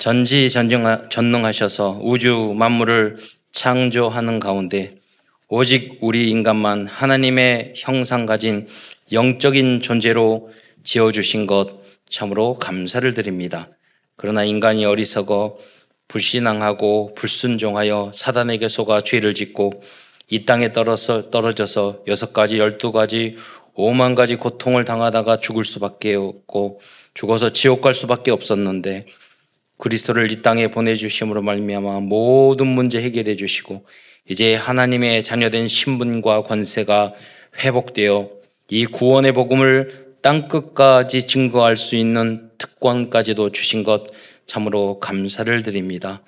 전지 전능하셔서 우주 만물을 창조하는 가운데 오직 우리 인간만 하나님의 형상 가진 영적인 존재로 지어주신 것 참으로 감사를 드립니다. 그러나 인간이 어리석어 불신앙하고 불순종하여 사단에게 속아 죄를 짓고 이 땅에 떨어서 떨어져서 여섯 가지, 열두 가지, 오만 가지 고통을 당하다가 죽을 수밖에 없고 죽어서 지옥 갈 수밖에 없었는데 그리스도를 이 땅에 보내주심으로 말미암아 모든 문제 해결해 주시고 이제 하나님의 자녀된 신분과 권세가 회복되어 이 구원의 복음을 땅 끝까지 증거할 수 있는 특권까지도 주신 것 참으로 감사를 드립니다.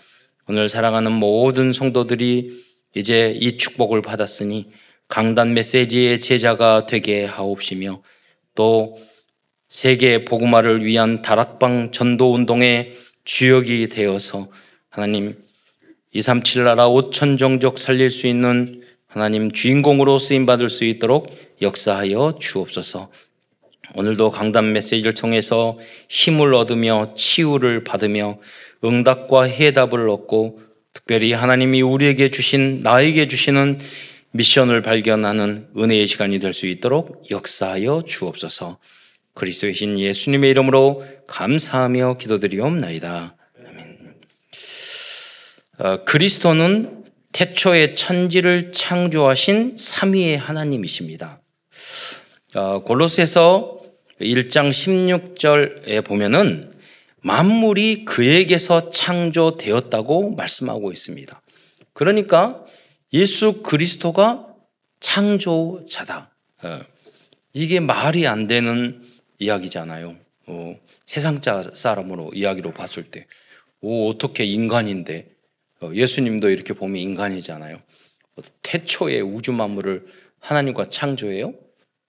오늘 사랑하는 모든 성도들이 이제 이 축복을 받았으니 강단 메시지의 제자가 되게 하옵시며 또 세계 복음화를 위한 다락방 전도 운동의 주역이 되어서 하나님 237 나라 5천 종족 살릴 수 있는 하나님 주인공으로 쓰임 받을 수 있도록 역사하여 주옵소서. 오늘도 강단 메시지를 통해서 힘을 얻으며 치유를 받으며 응답과 해답을 얻고 특별히 하나님이 우리에게 주신 나에게 주시는 미션을 발견하는 은혜의 시간이 될 수 있도록 역사하여 주옵소서. 그리스도의 신 예수님의 이름으로 감사하며 기도드리옵나이다. 아멘. 어, 그리스도는 태초에 천지를 창조하신 삼위의 하나님이십니다. 어, 골로새서 1장 16절에 보면은 만물이 그에게서 창조되었다고 말씀하고 있습니다. 그러니까 예수 그리스도가 창조자다. 어, 이게 말이 안 되는 이야기잖아요. 어, 세상 사람으로 이야기로 봤을 때, 오, 어떻게 인간인데, 어, 예수님도 이렇게 보면 인간이잖아요. 태초에 우주 만물을 하나님과 창조해요?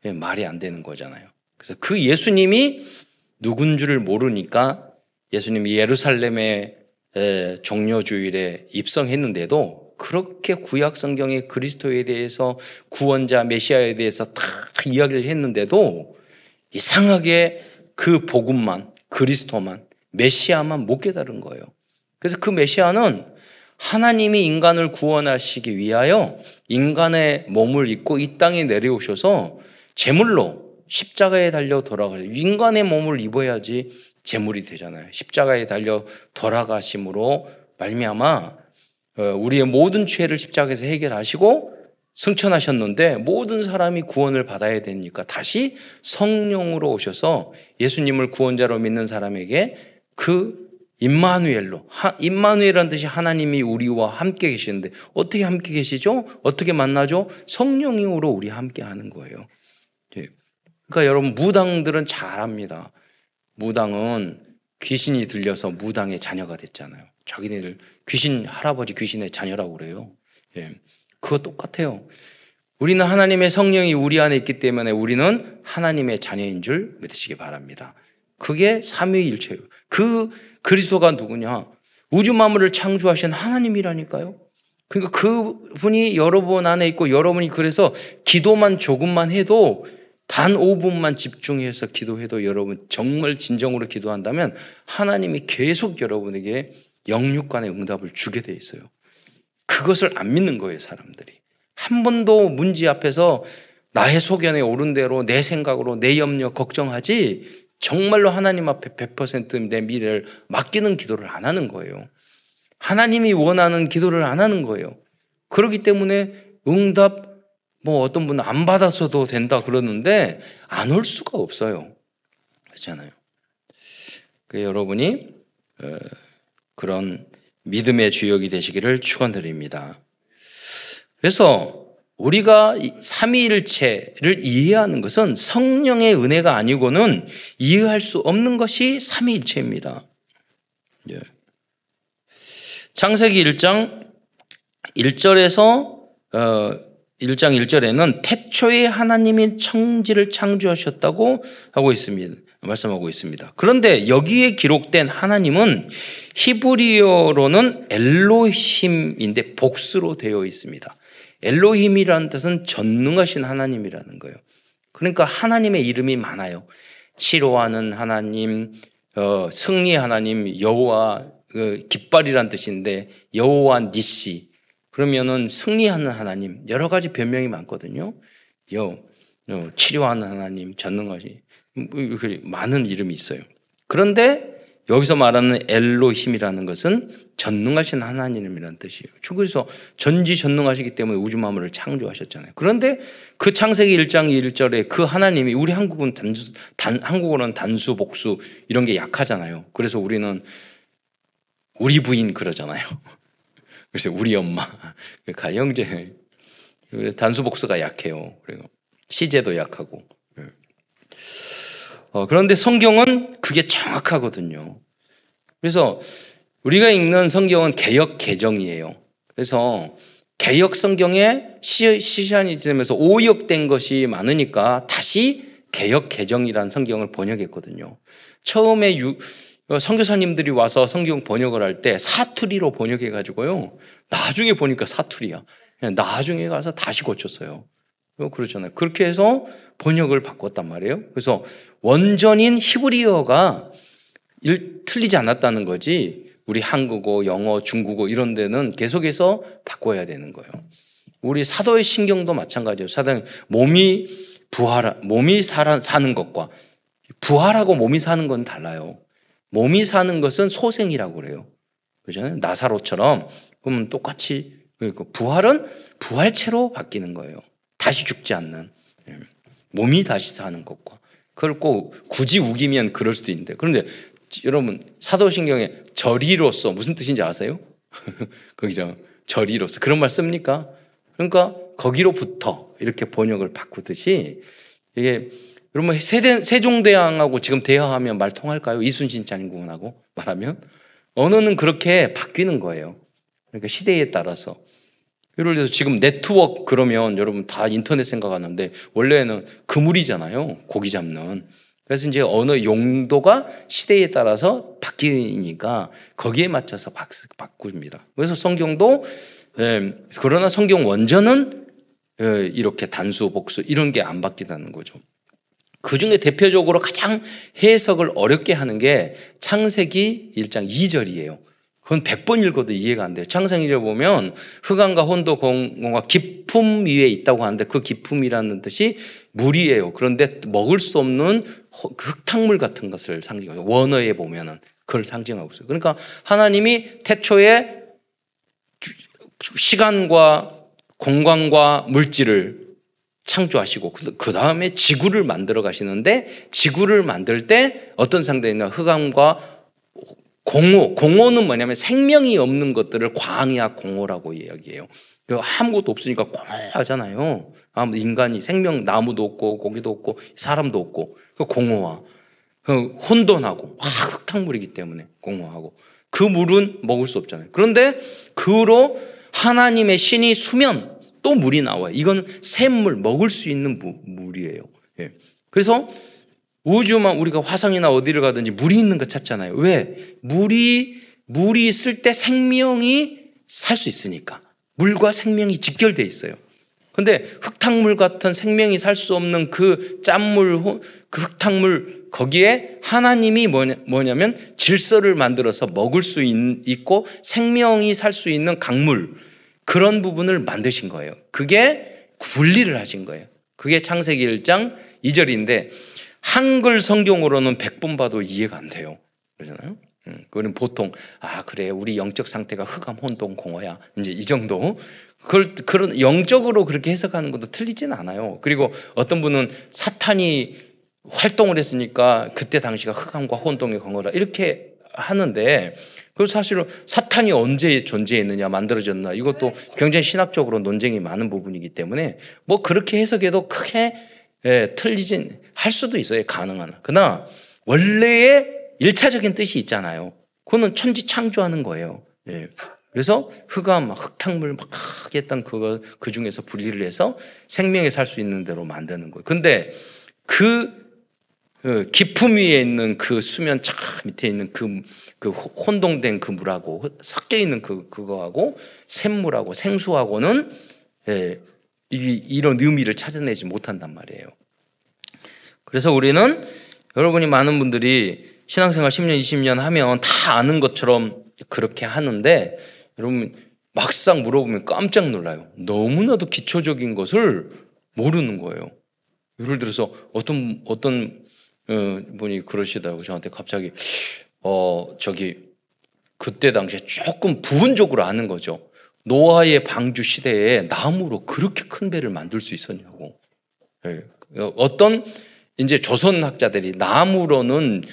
예, 말이 안 되는 거잖아요. 그래서 그 예수님이 누군 줄을 모르니까 예수님이 예루살렘의 종료주일에 입성했는데도 그렇게 구약 성경의 그리스도에 대해서 구원자 메시아에 대해서 다 이야기를 했는데도 이상하게 그 복음만 그리스도만 메시아만 못 깨달은 거예요. 그래서 그 메시아는 하나님이 인간을 구원하시기 위하여 인간의 몸을 입고 이 땅에 내려오셔서 제물로 십자가에 달려 돌아가요. 인간의 몸을 입어야지 제물이 되잖아요. 십자가에 달려 돌아가심으로 말미암아 어, 우리의 모든 죄를 십자가에서 해결하시고 승천하셨는데 모든 사람이 구원을 받아야 되니까 다시 성령으로 오셔서 예수님을 구원자로 믿는 사람에게 그 임마누엘로 임마누엘이라는 뜻이 하나님이 우리와 함께 계시는데 어떻게 함께 계시죠? 어떻게 만나죠? 성령으로 우리 함께 하는 거예요. 예. 그러니까 여러분 무당들은 잘 압니다. 무당은 귀신이 들려서 무당의 자녀가 됐잖아요. 자기네들 귀신 할아버지 귀신의 자녀라고 그래요. 예. 그거 똑같아요. 우리는 하나님의 성령이 우리 안에 있기 때문에 우리는 하나님의 자녀인 줄 믿으시기 바랍니다. 그게 삼위일체예요. 그 그리스도가 누구냐? 우주 만물을 창조하신 하나님이라니까요. 그러니까 그분이 여러분 안에 있고 여러분이 그래서 기도만 조금만 해도 단 5분만 집중해서 기도해도 여러분 정말 진정으로 기도한다면 하나님이 계속 여러분에게 영육간의 응답을 주게 돼 있어요. 그것을 안 믿는 거예요, 사람들이. 한 번도 문제 앞에서 나의 소견에 오른 대로 내 생각으로 내 염려 걱정하지 정말로 하나님 앞에 100%내 미래를 맡기는 기도를 안 하는 거예요. 하나님이 원하는 기도를 안 하는 거예요. 그렇기 때문에 응답 뭐 어떤 분은 안 받았어도 된다 그러는데 안 올 수가 없어요. 그렇잖아요. 그 여러분이 어, 그런 믿음의 주역이 되시기를 축원드립니다. 그래서 우리가 삼위일체를 이해하는 것은 성령의 은혜가 아니고는 이해할 수 없는 것이 삼위일체입니다. 예. 창세기 1장 1절에서 어, 1장 1절에는 태초에 하나님이 청지를 창조하셨다고 하고 있습니다. 말씀하고 있습니다. 그런데 여기에 기록된 하나님은 히브리어로는 엘로힘인데 복수로 되어 있습니다. 엘로힘이라는 뜻은 전능하신 하나님이라는 거예요. 그러니까 하나님의 이름이 많아요. 치료하는 하나님, 어, 승리 하나님, 여호와 그 깃발이란 뜻인데 여호와 니시 그러면은 승리하는 하나님 여러 가지 변명이 많거든요. 여 치료하는 하나님 전능하시 뭐 많은 이름이 있어요. 그런데 여기서 말하는 엘로힘이라는 것은 전능하신 하나님이라는 뜻이에요. 그래서 전지 전능하시기 때문에 우주 만물을 창조하셨잖아요. 그런데 그 창세기 1장 1절에 그 하나님이 우리 한국은 단수, 단, 한국어는 단수, 복수 이런 게 약하잖아요. 그래서 우리는 우리 부인 그러잖아요. 그래서 우리 엄마, 가형제 단수, 복수가 약해요. 그리고 시제도 약하고. 어, 그런데 성경은 그게 정확하거든요. 그래서 우리가 읽는 성경은 개혁 개정이에요. 그래서 개혁 성경에 시시하니즘에서 오역된 것이 많으니까 다시 개혁 개정이라는 성경을 번역했거든요. 처음에 유, 선교사님들이 와서 성경 번역을 할 때 사투리로 번역해 가지고요. 나중에 보니까 사투리야. 나중에 가서 다시 고쳤어요. 그렇잖아요. 그렇게 해서 번역을 바꿨단 말이에요. 그래서 원전인 히브리어가 틀리지 않았다는 거지. 우리 한국어, 영어, 중국어 이런 데는 계속해서 바꿔야 되는 거예요. 우리 사도의 신경도 마찬가지예요. 사도 몸이 부활, 몸이 살아, 사는 것과 부활하고 몸이 사는 건 달라요. 몸이 사는 것은 소생이라고 그래요. 그죠? 나사로처럼 그러면 똑같이 그러니까 부활은 부활체로 바뀌는 거예요. 다시 죽지 않는 예. 몸이 다시 사는 것과 그걸 꼭 굳이 우기면 그럴 수도 있는데 그런데 여러분 사도신경에 절이로서 무슨 뜻인지 아세요? 거기죠 절이로서 그런 말 씁니까? 그러니까 거기로부터 이렇게 번역을 바꾸듯이 이게 여러분 세대, 세종대왕하고 지금 대화하면 말 통할까요? 이순신 장군하고 말하면 언어는 그렇게 바뀌는 거예요. 그러니까 시대에 따라서 예를 들어서 지금 네트워크 그러면 여러분 다 인터넷 생각하는데 원래는 그물이잖아요. 고기 잡는. 그래서 이제 언어 용도가 시대에 따라서 바뀌니까 거기에 맞춰서 바꿉니다. 그래서 성경도 예, 그러나 성경 원전은 예, 이렇게 단수 복수 이런 게 안 바뀌다는 거죠. 그 중에 대표적으로 가장 해석을 어렵게 하는 게 창세기 1장 2절이에요. 그건 100번 읽어도 이해가 안 돼요. 창세기를 보면 흑암과 혼도 공과 기품 위에 있다고 하는데 그 기품이라는 뜻이 물이에요. 그런데 먹을 수 없는 그 흙탕물 같은 것을 상징하고 원어에 보면은 그걸 상징하고 있어요. 그러니까 하나님이 태초에 시간과 공간과 물질을 창조하시고 그 다음에 지구를 만들어 가시는데 지구를 만들 때 어떤 상대이나 흑암과 공허, 공허는 뭐냐면 생명이 없는 것들을 광야 공허라고 이야기해요. 그 아무것도 없으니까 공허하잖아요. 인간이 생명, 나무도 없고, 고기도 없고, 사람도 없고, 그 공허와. 그 혼돈하고, 와, 흙탕물이기 때문에 공허하고. 그 물은 먹을 수 없잖아요. 그런데 그로 하나님의 신이 수면, 또 물이 나와요. 이건 샘물, 먹을 수 있는 물이에요. 예. 그래서 우주만 우리가 화성이나 어디를 가든지 물이 있는 거 찾잖아요. 왜? 물이, 물이 있을 때 생명이 살 수 있으니까. 물과 생명이 직결되어 있어요. 근데 흙탕물 같은 생명이 살 수 없는 그 짠물, 그 흙탕물, 거기에 하나님이 뭐냐, 뭐냐면 질서를 만들어서 먹을 수 있, 고 생명이 살 수 있는 강물, 그런 부분을 만드신 거예요. 그게 분리를 하신 거예요. 그게 창세기 1장 2절인데 한글 성경으로는 100번 봐도 이해가 안 돼요. 그러잖아요. 음, 그거는 보통 아 그래 우리 영적 상태가 흑암 혼동 공허야 이제 이 정도 그걸 그런 영적으로 그렇게 해석하는 것도 틀리진 않아요. 그리고 어떤 분은 사탄이 활동을 했으니까 그때 당시가 흑암과 혼동의 공허라 이렇게 하는데 그 사실은 사탄이 언제 존재했느냐 만들어졌나 이것도 굉장히 신학적으로 논쟁이 많은 부분이기 때문에 뭐 그렇게 해석해도 크게 예, 틀리진 할 수도 있어요. 가능한. 그러나 원래의 일차적인 뜻이 있잖아요. 그거는 천지 창조하는 거예요. 예. 그래서 흑암, 흙탕물 막 했던 그거 그 중에서 분리를 해서 생명에 살수 있는 대로 만드는 거예요. 근데 그, 그 기품 위에 있는 그 수면 차 밑에 있는 그, 그 혼동된 그 물하고 섞여 있는 그 그거하고 샘물하고 생수하고는 예, 이, 이런 의미를 찾아내지 못한단 말이에요. 그래서 우리는 여러분이 많은 분들이 신앙생활 10년, 20년 하면 다 아는 것처럼 그렇게 하는데 여러분 막상 물어보면 깜짝 놀라요. 너무나도 기초적인 것을 모르는 거예요. 예를 들어서 어떤 어떤 어, 분이 그러시더라고 저한테 갑자기 어 저기 그때 당시에 조금 부분적으로 아는 거죠. 노아의 방주 시대에 나무로 그렇게 큰 배를 만들 수 있었냐고. 예. 어떤 이제 조선 학자들이 나무로는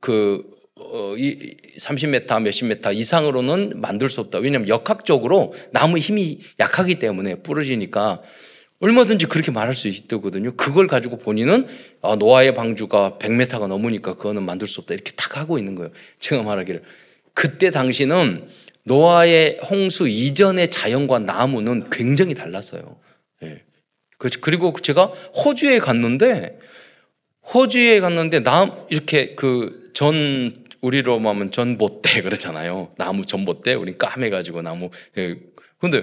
그 어, 이 30m, 몇십 미터 이상으로는 만들 수 없다. 왜냐하면 역학적으로 나무 힘이 약하기 때문에 부러지니까 얼마든지 그렇게 말할 수 있거든요. 그걸 가지고 본인은 아, 노아의 방주가 100m가 넘으니까 그거는 만들 수 없다. 이렇게 탁 하고 있는 거예요. 제가 말하기를. 그때 당시는 노아의 홍수 이전의 자연과 나무는 굉장히 달랐어요. 예. 그리고 제가 호주에 갔는데 호주에 갔는데 나 이렇게 그 전 우리로 말하면 전봇대 그러잖아요. 나무 전봇대 우리 까매가지고 나무. 예. 근데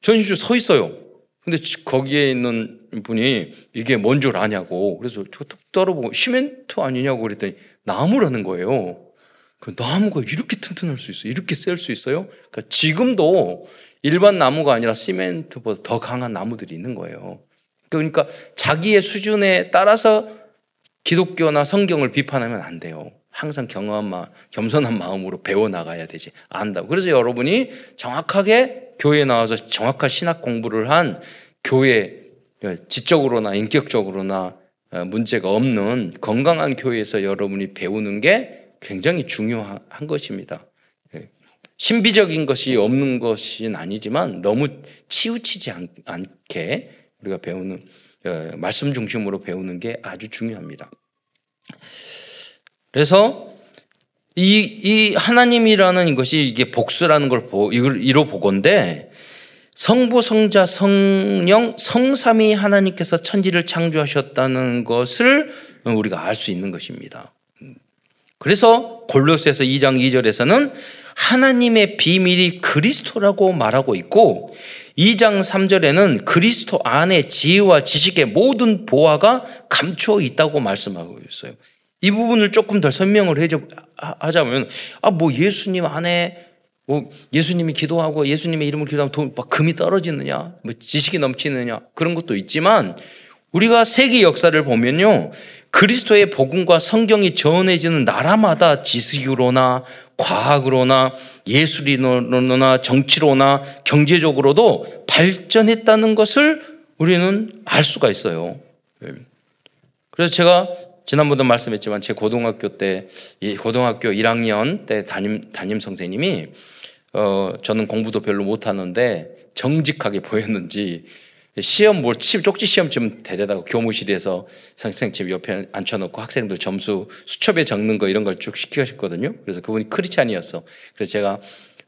전시주 서 있어요. 근데 거기에 있는 분이 이게 뭔 줄 아냐고. 그래서 저툭 따라보고 시멘트 아니냐고 그랬더니 나무라는 거예요. 그 나무가 이렇게 튼튼할 수 있어요. 이렇게 셀 수 있어요. 그러니까 지금도 일반 나무가 아니라 시멘트보다 더 강한 나무들이 있는 거예요. 그러니까 자기의 수준에 따라서 기독교나 성경을 비판하면 안 돼요. 항상 경험한 마, 겸손한 마음으로 배워 나가야 되지. 안다고. 그래서 여러분이 정확하게 교회에 나와서 정확한 신학 공부를 한 교회 지적으로나 인격적으로나 어, 문제가 없는 건강한 교회에서 여러분이 배우는 게 굉장히 중요한 것입니다. 예. 신비적인 것이 없는 것은 아니지만 너무 치우치지 않, 게 우리가 배우는 어, 말씀 중심으로 배우는 게 아주 중요합니다. 그래서 이, 이 하나님이라는 것이 이게 복수라는 걸 보, 이로 보건데 성부, 성자, 성령, 성삼이 하나님께서 천지를 창조하셨다는 것을 우리가 알 수 있는 것입니다. 그래서 골로새서 2장 2절에서는 하나님의 비밀이 그리스도라고 말하고 있고 2장 3절에는 그리스도 안에 지혜와 지식의 모든 보화가 감추어 있다고 말씀하고 있어요. 이 부분을 조금 더 설명을 하자면 아 뭐 예수님 안에 뭐 예수님이 기도하고 예수님의 이름을 기도하면 돈, 막 금이 떨어지느냐, 뭐 지식이 넘치느냐 그런 것도 있지만 우리가 세계 역사를 보면요 그리스도의 복음과 성경이 전해지는 나라마다 지식으로나 과학으로나 예술이로나 정치로나 경제적으로도 발전했다는 것을 우리는 알 수가 있어요. 예. 그래서 제가 지난번도 말씀했지만 제 고등학교 때 고등학교 1학년 때 담임 담임 선생님이 어 저는 공부도 별로 못 하는데 정직하게 보였는지 시험 뭘 쪽지 시험 좀 데려다가 교무실에서 선생님 옆에 앉혀놓고 학생들 점수 수첩에 적는 거 이런 걸 쭉 시키셨거든요. 그래서 그분이 크리찬이었어. 그래서 제가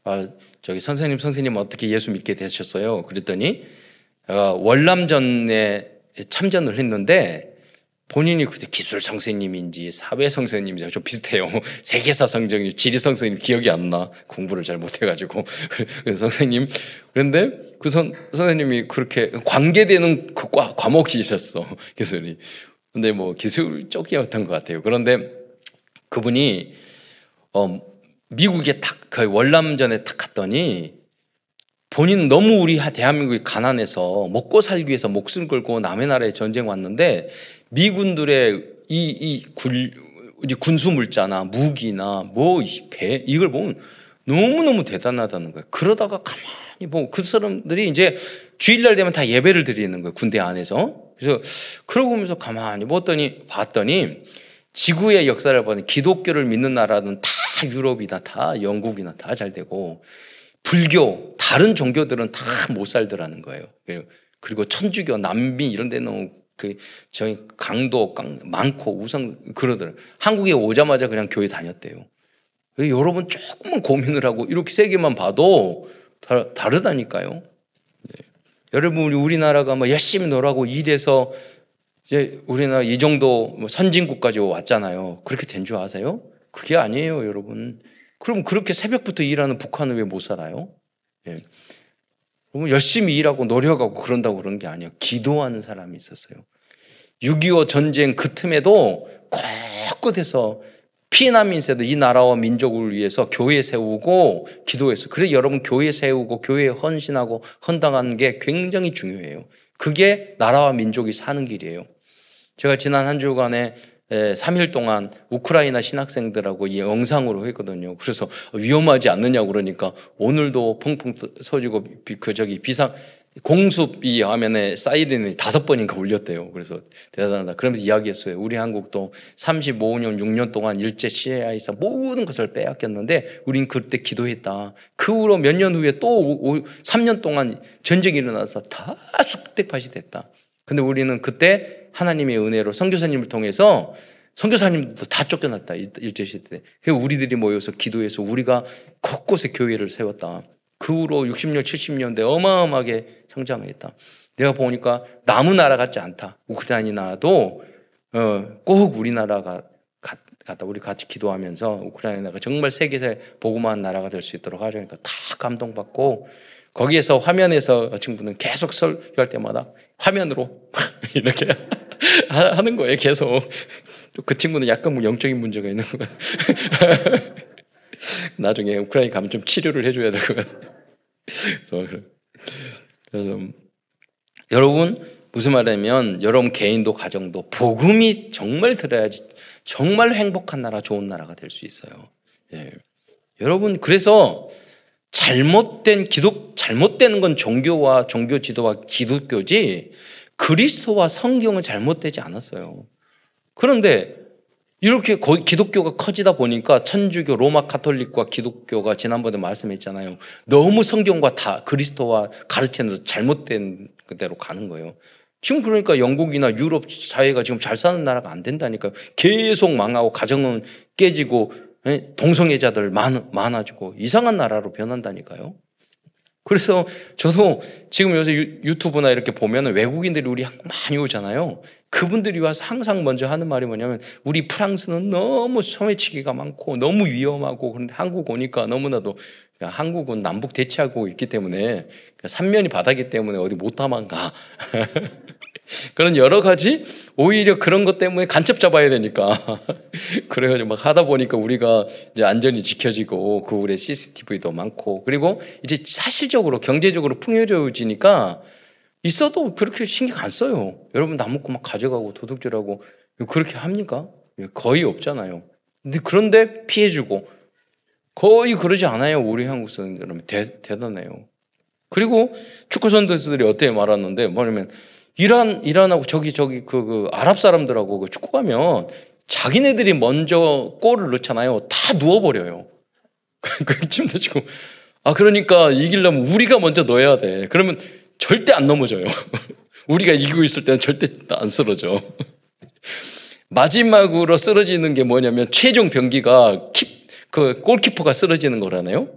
아, 저기 선생님 선생님 어떻게 예수 믿게 되셨어요? 그랬더니 어, 월남전에 참전을 했는데 본인이 그때 기술 선생님인지 사회 선생님인지 좀 비슷해요. 세계사 선생님, 지리 선생님 기억이 안 나. 공부를 잘 못해가지고. 선생님. 그런데 그 선, 선생님이 그렇게 관계되는 그 과, 과목이셨어. 기술이. 근데 뭐 기술 쪽이었던 것 같아요. 그런데 그분이, 어, 미국에 탁, 그 월남전에 탁 갔더니 본인 너무 우리 대한민국이 가난해서 먹고 살기 위해서 목숨 걸고 남의 나라에 전쟁 왔는데 미군들의 이, 이 굴, 군수 물자나 무기나 뭐 배 이걸 보면 너무너무 대단하다는 거예요. 그러다가 가만 히 보고 그 사람들이 이제 주일날 되면 다 예배를 드리는 거예요. 군대 안에서. 그래서 그러고 보면서 가만히 보더니 봤더니 지구의 역사를 보니 기독교를 믿는 나라는 다 유럽이나 다 영국이나 다 잘 되고 불교 다른 종교들은 다 못 살더라는 거예요. 그리고 천주교 난민 이런 데는 그 저희 강도 강, 많고 우상 그러더라고요. 한국에 오자마자 그냥 교회 다녔대요. 여러분 조금만 고민을 하고 이렇게 세계만 봐도 다, 다르다니까요. 네. 여러분 우리 우리나라가 뭐 열심히 놀라고 일해서 이제 우리나라 이 정도 뭐 선진국까지 왔잖아요. 그렇게 된 줄 아세요? 그게 아니에요, 여러분. 그럼 그렇게 새벽부터 일하는 북한은 왜 못 살아요? 예. 그러면 열심히 일하고 노력하고 그런다고 그런 게 아니에요. 기도하는 사람이 있었어요. 6.25 전쟁 그 틈에도 꼿꼿해서 피난민 세도 이 나라와 민족을 위해서 교회 세우고 기도해서 그래 여러분 교회 세우고 교회에 헌신하고 헌당하는 게 굉장히 중요해요. 그게 나라와 민족이 사는 길이에요. 제가 지난 한 주간에 3일 동안 우크라이나 신학생들하고 이 영상으로 했거든요. 그래서 위험하지 않느냐고 그러니까 오늘도 펑펑 터지고 그 저기 비상 공습 이 화면에 사이렌이 다섯 번인가 울렸대요. 그래서 대단하다. 그러면서 이야기했어요. 우리 한국도 35년, 6년 동안 일제 시해하에서 모든 것을 빼앗겼는데 우린 그때 기도했다. 그 후로 몇 년 후에 또 5, 3년 동안 전쟁이 일어나서 다 숙대밭이 됐다. 근데 우리는 그때 하나님의 은혜로 선교사님을 통해서 선교사님도 다 쫓겨났다. 일제시대 때. 우리들이 모여서 기도해서 우리가 곳곳에 교회를 세웠다. 그 후로 60년, 70년대 어마어마하게 성장을 했다. 내가 보니까 남은 나라 같지 않다. 우크라이나도 어, 꼭 우리나라가 같다. 우리 같이 기도하면서 우크라이나가 정말 세계에서 보고만 나라가 될 수 있도록 하자니까 다 감동받고 거기에서 화면에서 친구는 계속 설교할 때마다 화면으로 이렇게 하는 거예요. 계속 그 친구는 약간 뭐 영적인 문제가 있는 거야. 나중에 우크라이나 가면 좀 치료를 해줘야 되고. 그래서, 그래서 여러분 무슨 말이냐면 여러분 개인도 가정도 복음이 정말 들어야지 정말 행복한 나라, 좋은 나라가 될 수 있어요. 예. 여러분 그래서 잘못된 기독 잘못되는 건 종교와 종교 지도와 기독교지 그리스도와 성경은 잘못되지 않았어요. 그런데 이렇게 기독교가 커지다 보니까 천주교, 로마 카톨릭과 기독교가 지난번에 말씀했잖아요. 너무 성경과 다 그리스도와 가르치는 잘못된 그대로 가는 거예요. 지금 그러니까 영국이나 유럽 사회가 지금 잘 사는 나라가 안 된다니까요. 계속 망하고 가정은 깨지고 예, 동성애자들 많아지고 이상한 나라로 변한다니까요. 그래서 저도 지금 요새 유 튜브나 이렇게 보면 외국인들이 우리 한국 많이 오잖아요. 그분들이 와서 항상 먼저 하는 말이 뭐냐면 우리 프랑스는 너무 소매치기가 많고 너무 위험하고 그런데 한국 오니까 너무나도 한국은 남북 대치하고 있기 때문에 삼면이 바다기 때문에 어디 못 도망가. 그런 여러 가지 오히려 그런 것 때문에 간첩 잡아야 되니까 그래가지고 막 하다 보니까 우리가 이제 안전이 지켜지고 그 우리 CCTV도 많고 그리고 이제 사실적으로 경제적으로 풍요로워지니까 있어도 그렇게 신경 안 써요. 여러분 나 먹고 막 가져가고 도둑질하고 그렇게 합니까? 거의 없잖아요. 근데 그런데 피해주고 거의 그러지 않아요. 우리 한국 사람들 대, 대단해요. 그리고 축구 선수들이 어떻게 말하는데 뭐냐면 이란 이란하고 저기 저기 그, 그 아랍 사람들하고 그 축구 가면 자기네들이 먼저 골을 넣잖아요. 다 누워버려요. 그 침대 치고 아 그러니까 이기려면 우리가 먼저 넣어야 돼. 그러면 절대 안 넘어져요. 우리가 이기고 있을 때는 절대 안 쓰러져. 마지막으로 쓰러지는 게 뭐냐면 최종 병기가 키, 그 골키퍼가 쓰러지는 거라네요.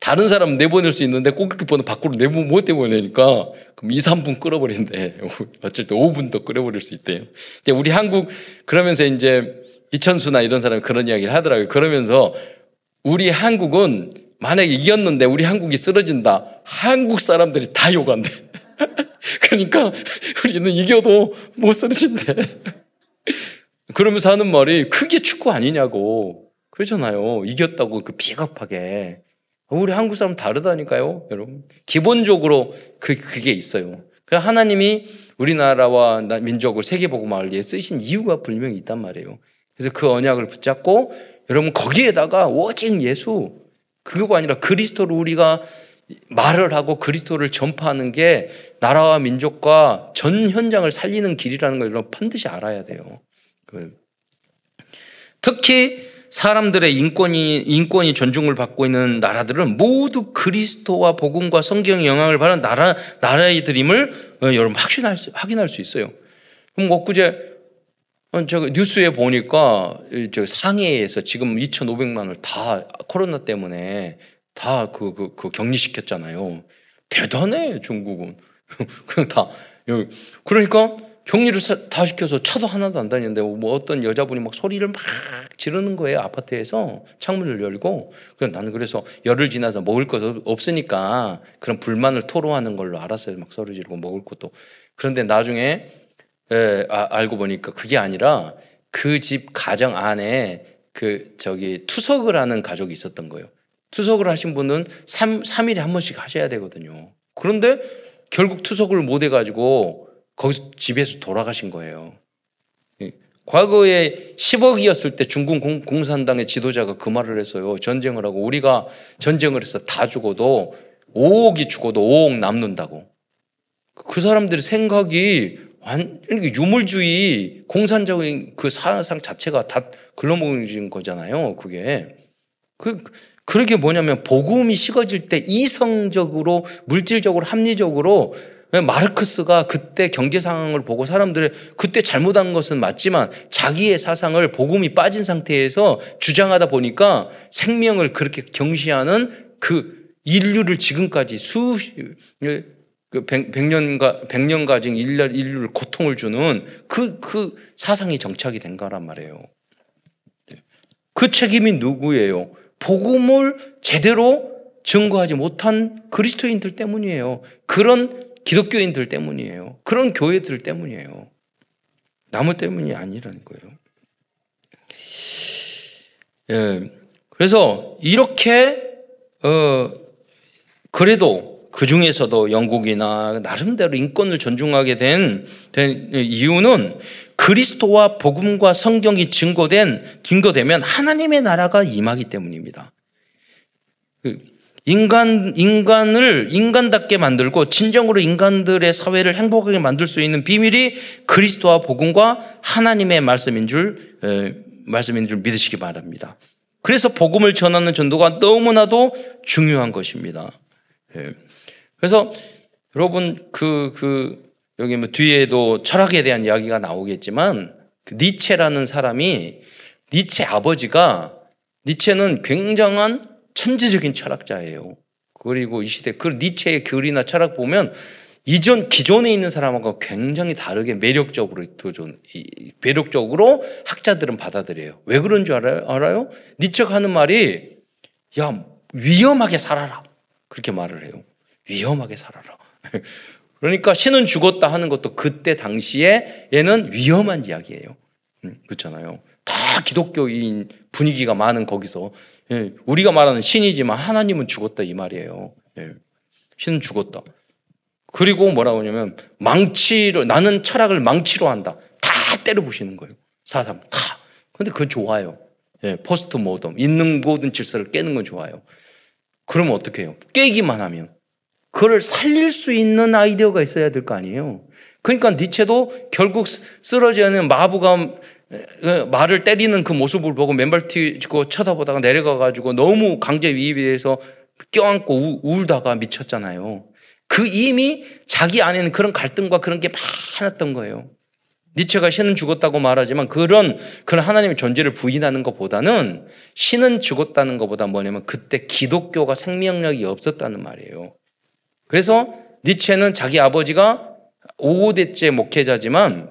다른 사람 내보낼 수 있는데 골키퍼는 밖으로 내보 못 내보내니까 그럼 2, 3분 끌어버린대. 어쩔 때 5분도 끌어버릴 수 있대요. 이제 우리 한국 그러면서 이제 이천수나 이런 사람이 그런 이야기를 하더라고요. 그러면서 우리 한국은 만약에 이겼는데 우리 한국이 쓰러진다. 한국 사람들이 다 욕한대. 그러니까 우리는 이겨도 못 쓰러진대. 그러면서 하는 말이 크게 축구 아니냐고. 그러잖아요. 이겼다고 그 비겁하게. 우리 한국 사람 다르다니까요, 여러분. 기본적으로 그, 그게 있어요. 그 하나님이 우리나라와 민족을 세계복음화를 위해 쓰신 이유가 분명히 있단 말이에요. 그래서 그 언약을 붙잡고 여러분 거기에다가 오직 예수 그거가 아니라 그리스도를 우리가 말을 하고 그리스도를 전파하는 게 나라와 민족과 전 현장을 살리는 길이라는 걸 여러분 반드시 알아야 돼요. 그 특히 사람들의 인권이 인권이 존중을 받고 있는 나라들은 모두 그리스도와 복음과 성경의 영향을 받은 나라 나라들임을 어, 여러분 확신할 수, 확인할 수 있어요. 그럼 엊그제 어, 저 뉴스에 보니까 저 상해에서 지금 2,500만 원을 다 코로나 때문에 다그 그, 그 격리시켰잖아요. 대단해 중국은. 그냥 다. 그러니까 격리를 다 시켜서 차도 하나도 안 다니는데 뭐 어떤 여자분이 막 소리를 막 지르는 거예요 아파트에서. 창문을 열고. 그래 나는 그래서 열흘 지나서 먹을 것 없으니까 그런 불만을 토로하는 걸로 알았어요. 막 소리 지르고 먹을 것도. 그런데 나중에 에, 아, 알고 보니까 그게 아니라 그 집 가정 안에 그 저기 투석을 하는 가족이 있었던 거예요. 투석을 하신 분은 3, 3일에 한 번씩 하셔야 되거든요. 그런데 결국 투석을 못 해가지고 거기서 집에서 돌아가신 거예요. 예. 과거에 10억이었을 때 중국 공, 산당의 지도자가 그 말을 했어요. 전쟁을 하고 우리가 전쟁을 해서 다 죽어도 5억이 죽어도 5억 남는다고. 그 사람들의 생각이 완 유물주의 공산적인 그 사상 자체가 다 글러먹은 거잖아요. 그게 그 그렇게 뭐냐면 복음이 식어질 때 이성적으로 물질적으로 합리적으로 마르크스가 그때 경제 상황을 보고 사람들의 그때 잘못한 것은 맞지만 자기의 사상을 복음이 빠진 상태에서 주장하다 보니까 생명을 그렇게 경시하는 그 인류를 지금까지 수 그 백, 년가 백년가진 인류를 고통을 주는 그, 그 사상이 정착이 된 거란 말이에요. 그 책임이 누구예요? 복음을 제대로 증거하지 못한 그리스도인들 때문이에요. 그런 기독교인들 때문이에요. 그런 교회들 때문이에요. 나무 때문이 아니라는 거예요. 예. 그래서 이렇게 어 그래도 그 중에서도 영국이나 나름대로 인권을 존중하게 된, 된 이유는 그리스도와 복음과 성경이 증거된 증거되면 하나님의 나라가 임하기 때문입니다. 그 인간 인간을 인간답게 만들고 진정으로 인간들의 사회를 행복하게 만들 수 있는 비밀이 그리스도와 복음과 하나님의 말씀인 줄 에, 말씀인 줄 믿으시기 바랍니다. 그래서 복음을 전하는 전도가 너무나도 중요한 것입니다. 예. 그래서 여러분 그, 그, 여기 뭐 뒤에도 철학에 대한 이야기가 나오겠지만 그 니체라는 사람이 니체 아버지가 니체는 굉장한 천재적인 철학자예요. 그리고 이 시대 그 니체의 교리나 철학 보면 이전 기존에 있는 사람하고 굉장히 다르게 매력적으로 도전 매력적으로 학자들은 받아들여요. 왜 그런 줄? 알아요? 니체가 하는 말이 야 위험하게 살아라 그렇게 말을 해요. 위험하게 살아라. 그러니까 신은 죽었다 하는 것도 그때 당시에 얘는 위험한 이야기예요. 음, 그렇잖아요. 다 기독교인 분위기가 많은 거기서 예, 우리가 말하는 신이지만 하나님은 죽었다 이 말이에요. 예, 신은 죽었다. 그리고 뭐라고 하냐면 망치로 나는 철학을 망치로 한다. 다 때려 부시는 거예요. 사람 다. 근데 그건 좋아요. 예, 포스트 모덤 있는 모든 질서를 깨는 건 좋아요. 그러면 어떻게 해요? 깨기만 하면 그걸 살릴 수 있는 아이디어가 있어야 될 거 아니에요. 그러니까 니체도 결국 쓰러지는 마부가 말을 때리는 그 모습을 보고 맨발 튀고 쳐다보다가 내려가가지고 너무 강제 위입에 대해서 껴안고 우, 울다가 미쳤잖아요. 그 이미 자기 안에는 그런 갈등과 그런 게 많았던 거예요. 니체가 신은 죽었다고 말하지만 그런 그런 하나님의 존재를 부인하는 것보다는 신은 죽었다는 것보다 뭐냐면 그때 기독교가 생명력이 없었다는 말이에요. 그래서 니체는 자기 아버지가 5대째 목회자지만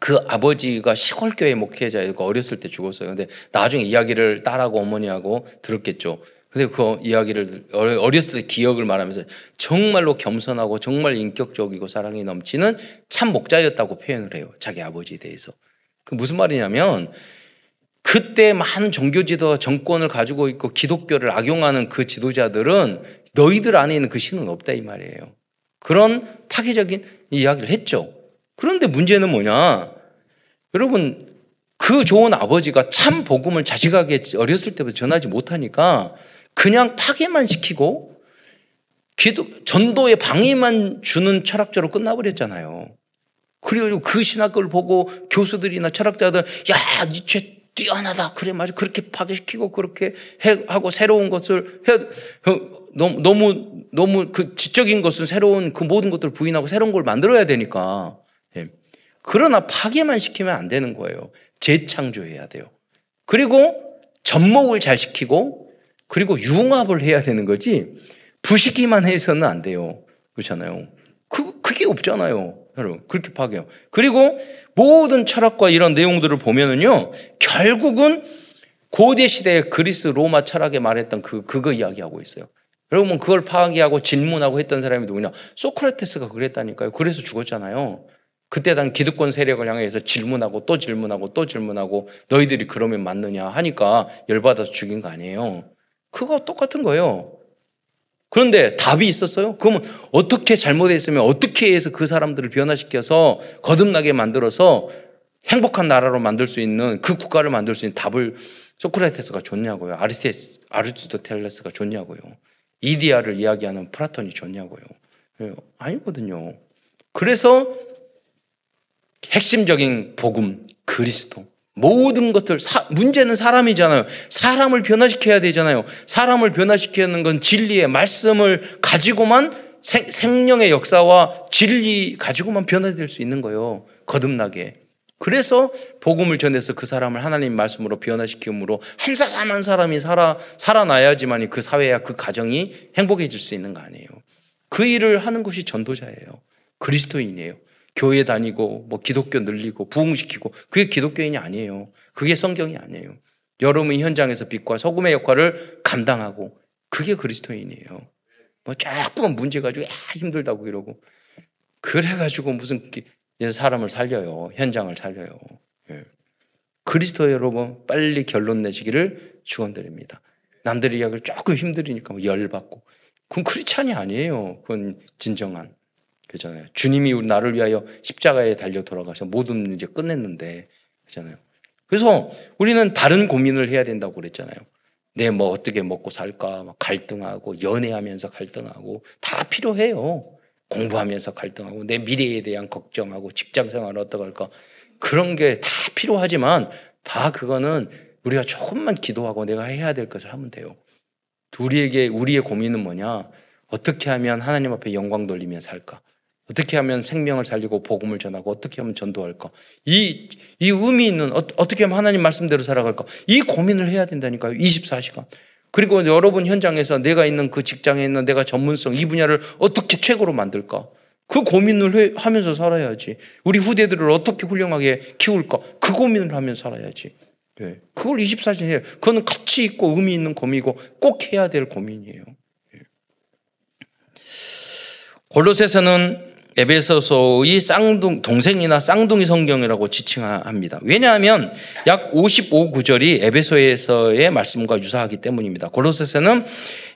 그 아버지가 시골교회 목회자이고 어렸을 때 죽었어요. 근데 나중에 이야기를 딸하고 어머니하고 들었겠죠. 근데 그 이야기를 어렸을 때 기억을 말하면서 정말로 겸손하고 정말 인격적이고 사랑이 넘치는 참 목자였다고 표현을 해요. 자기 아버지에 대해서. 그 무슨 말이냐면 그때 많은 종교 지도 정권을 가지고 있고 기독교를 악용하는 그 지도자들은 너희들 안에 있는 그 신은 없다 이 말이에요. 그런 파괴적인 이야기를 했죠. 그런데 문제는 뭐냐? 여러분 그 좋은 아버지가 참 복음을 자식에게 어렸을 때부터 전하지 못하니까 그냥 파괴만 시키고 기도 전도에 방해만 주는 철학자로 끝나버렸잖아요. 그리고 그 신학을 보고 교수들이나 철학자들 야 니체 뛰어나다. 그래, 맞아. 그렇게 파괴시키고 그렇게 해, 하고 새로운 것을 해, 너무, 너무, 너무 그 지적인 것은 새로운 그 모든 것들을 부인하고 새로운 걸 만들어야 되니까. 예. 그러나 파괴만 시키면 안 되는 거예요. 재창조해야 돼요. 그리고 접목을 잘 시키고 그리고 융합을 해야 되는 거지 부시기만 해서는 안 돼요. 그렇잖아요. 그, 그게 없잖아요. 여러분. 그렇게 파괴요. 그리고 모든 철학과 이런 내용들을 보면은요, 결국은 고대 시대의 그리스 로마 철학에 말했던 그, 그거 이야기하고 있어요. 여러분, 그걸 파괴하고 질문하고 했던 사람이 누구냐? 소크라테스가 그랬다니까요. 그래서 죽었잖아요. 그때 당 기득권 세력을 향해서 질문하고 또 질문하고 또 질문하고 너희들이 그러면 맞느냐 하니까 열받아서 죽인 거 아니에요. 그거 똑같은 거예요. 그런데 답이 있었어요? 그러면 어떻게 잘못했으면 어떻게 해서 그 사람들을 변화시켜서 거듭나게 만들어서 행복한 나라로 만들 수 있는 그 국가를 만들 수 있는 답을 소크라테스가 줬냐고요. 아리스토텔레스가 줬냐고요. 이디아를 이야기하는 플라톤이 줬냐고요. 예, 아니거든요. 그래서 핵심적인 복음, 그리스도. 모든 것들, 사, 문제는 사람이잖아요. 사람을 변화시켜야 되잖아요. 사람을 변화시키는 건 진리의 말씀을 가지고만 생, 생명의 역사와 진리 가지고만 변화될 수 있는 거예요. 거듭나게. 그래서 복음을 전해서 그 사람을 하나님 말씀으로 변화시킴으로 한 사람 한 사람이 살아, 살아나야지만 그 사회야 그 가정이 행복해질 수 있는 거 아니에요. 그 일을 하는 것이 전도자예요. 그리스도인이에요. 교회 다니고 뭐 기독교 늘리고 부흥시키고 그게 기독교인이 아니에요. 그게 성경이 아니에요. 여러분 현장에서 빛과 소금의 역할을 감당하고 그게 그리스도인이에요. 뭐 조금 문제 가지고 야 힘들다고 이러고 그래 가지고 무슨 사람을 살려요. 현장을 살려요. 예. 그리스도 여러분 빨리 결론 내시기를 축원드립니다. 남들의 이야기를 조금 힘들으니까 뭐 열받고 그건 크리스찬이 아니에요. 그건 진정한 그잖아요. 주님이 나를 위하여 십자가에 달려 돌아가셔 모든 문제 끝냈는데 그잖아요. 그래서 우리는 다른 고민을 해야 된다고 그랬잖아요. 내 뭐 어떻게 먹고 살까 갈등하고 연애하면서 갈등하고 다 필요해요. 공부하면서 갈등하고 내 미래에 대한 걱정하고 직장 생활 어떡할까 그런 게 다 필요하지만 다 그거는 우리가 조금만 기도하고 내가 해야 될 것을 하면 돼요. 우리에게 우리의 고민은 뭐냐? 어떻게 하면 하나님 앞에 영광 돌리며 살까? 어떻게 하면 생명을 살리고 복음을 전하고 어떻게 하면 전도할까? 이, 이 의미 있는 어, 떻게 하면 하나님 말씀대로 살아갈까? 이 고민을 해야 된다니까요. 24시간. 그리고 여러분 현장에서 내가 있는 그 직장에 있는 내가 전문성 이 분야를 어떻게 최고로 만들까? 그 고민을 해, 하면서 살아야지. 우리 후대들을 어떻게 훌륭하게 키울까? 그 고민을 하면서 살아야지. 네. 그걸 24시간 해요. 그거는 가치 있고 의미 있는 고민이고 꼭 해야 될 고민이에요. 네. 골로새서는 에베소서의 쌍둥, 동생이나 쌍둥이 성경이라고 지칭합니다. 왜냐하면 약 55구절이 에베소에서의 말씀과 유사하기 때문입니다. 골로새서는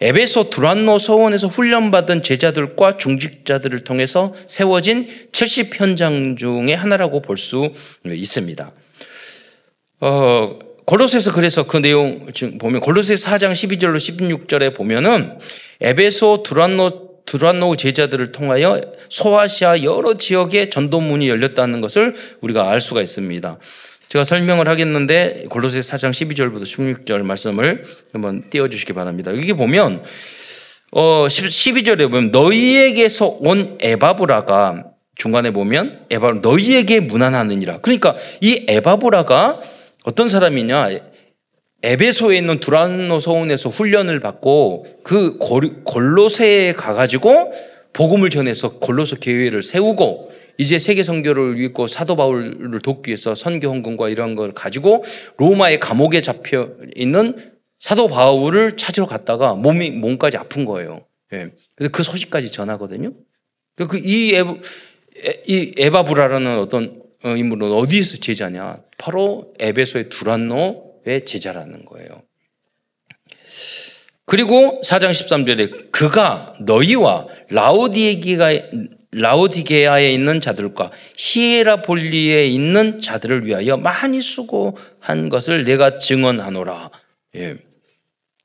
에베소 두란노 서원에서 훈련받은 제자들과 중직자들을 통해서 세워진 70현장 중의 하나라고 볼 수 있습니다. 어, 골로새서 그래서 그 내용 지금 보면 골로새 4장 12절로 16절에 보면은 에베소 두란노 드란노 제자들을 통하여 소아시아 여러 지역에 전도문이 열렸다는 것을 우리가 알 수가 있습니다. 제가 설명을 하겠는데 골로새 4장 12절부터 16절 말씀을 한번 띄워 주시기 바랍니다. 여기 보면 어 12절에 보면 너희에게서 온 에바브라가 중간에 보면 에바 너희에게 무난하느니라. 그러니까 이 에바브라가 어떤 사람이냐? 에베소에 있는 두란노 서원에서 훈련을 받고 그 골로새에 가가지고 복음을 전해서 골로새 교회를 세우고 이제 세계 선교를 위고 사도 바울을 돕기 위해서 선교 헌금과 이런 걸 가지고 로마의 감옥에 잡혀 있는 사도 바울을 찾으러 갔다가 몸이 몸까지 아픈 거예요. 예. 그래서 그 소식까지 전하거든요. 그이 에바, 이 에바브라라는 어떤 어, 인물은 어디에서 제자냐? 바로 에베소의 두란노 의 제자라는 거예요. 그리고 4장 13절에 그가 너희와 라오디게가 라오디게아에 있는 자들과 히에라볼리에 있는 자들을 위하여 많이 수고한 것을 내가 증언하노라. 예.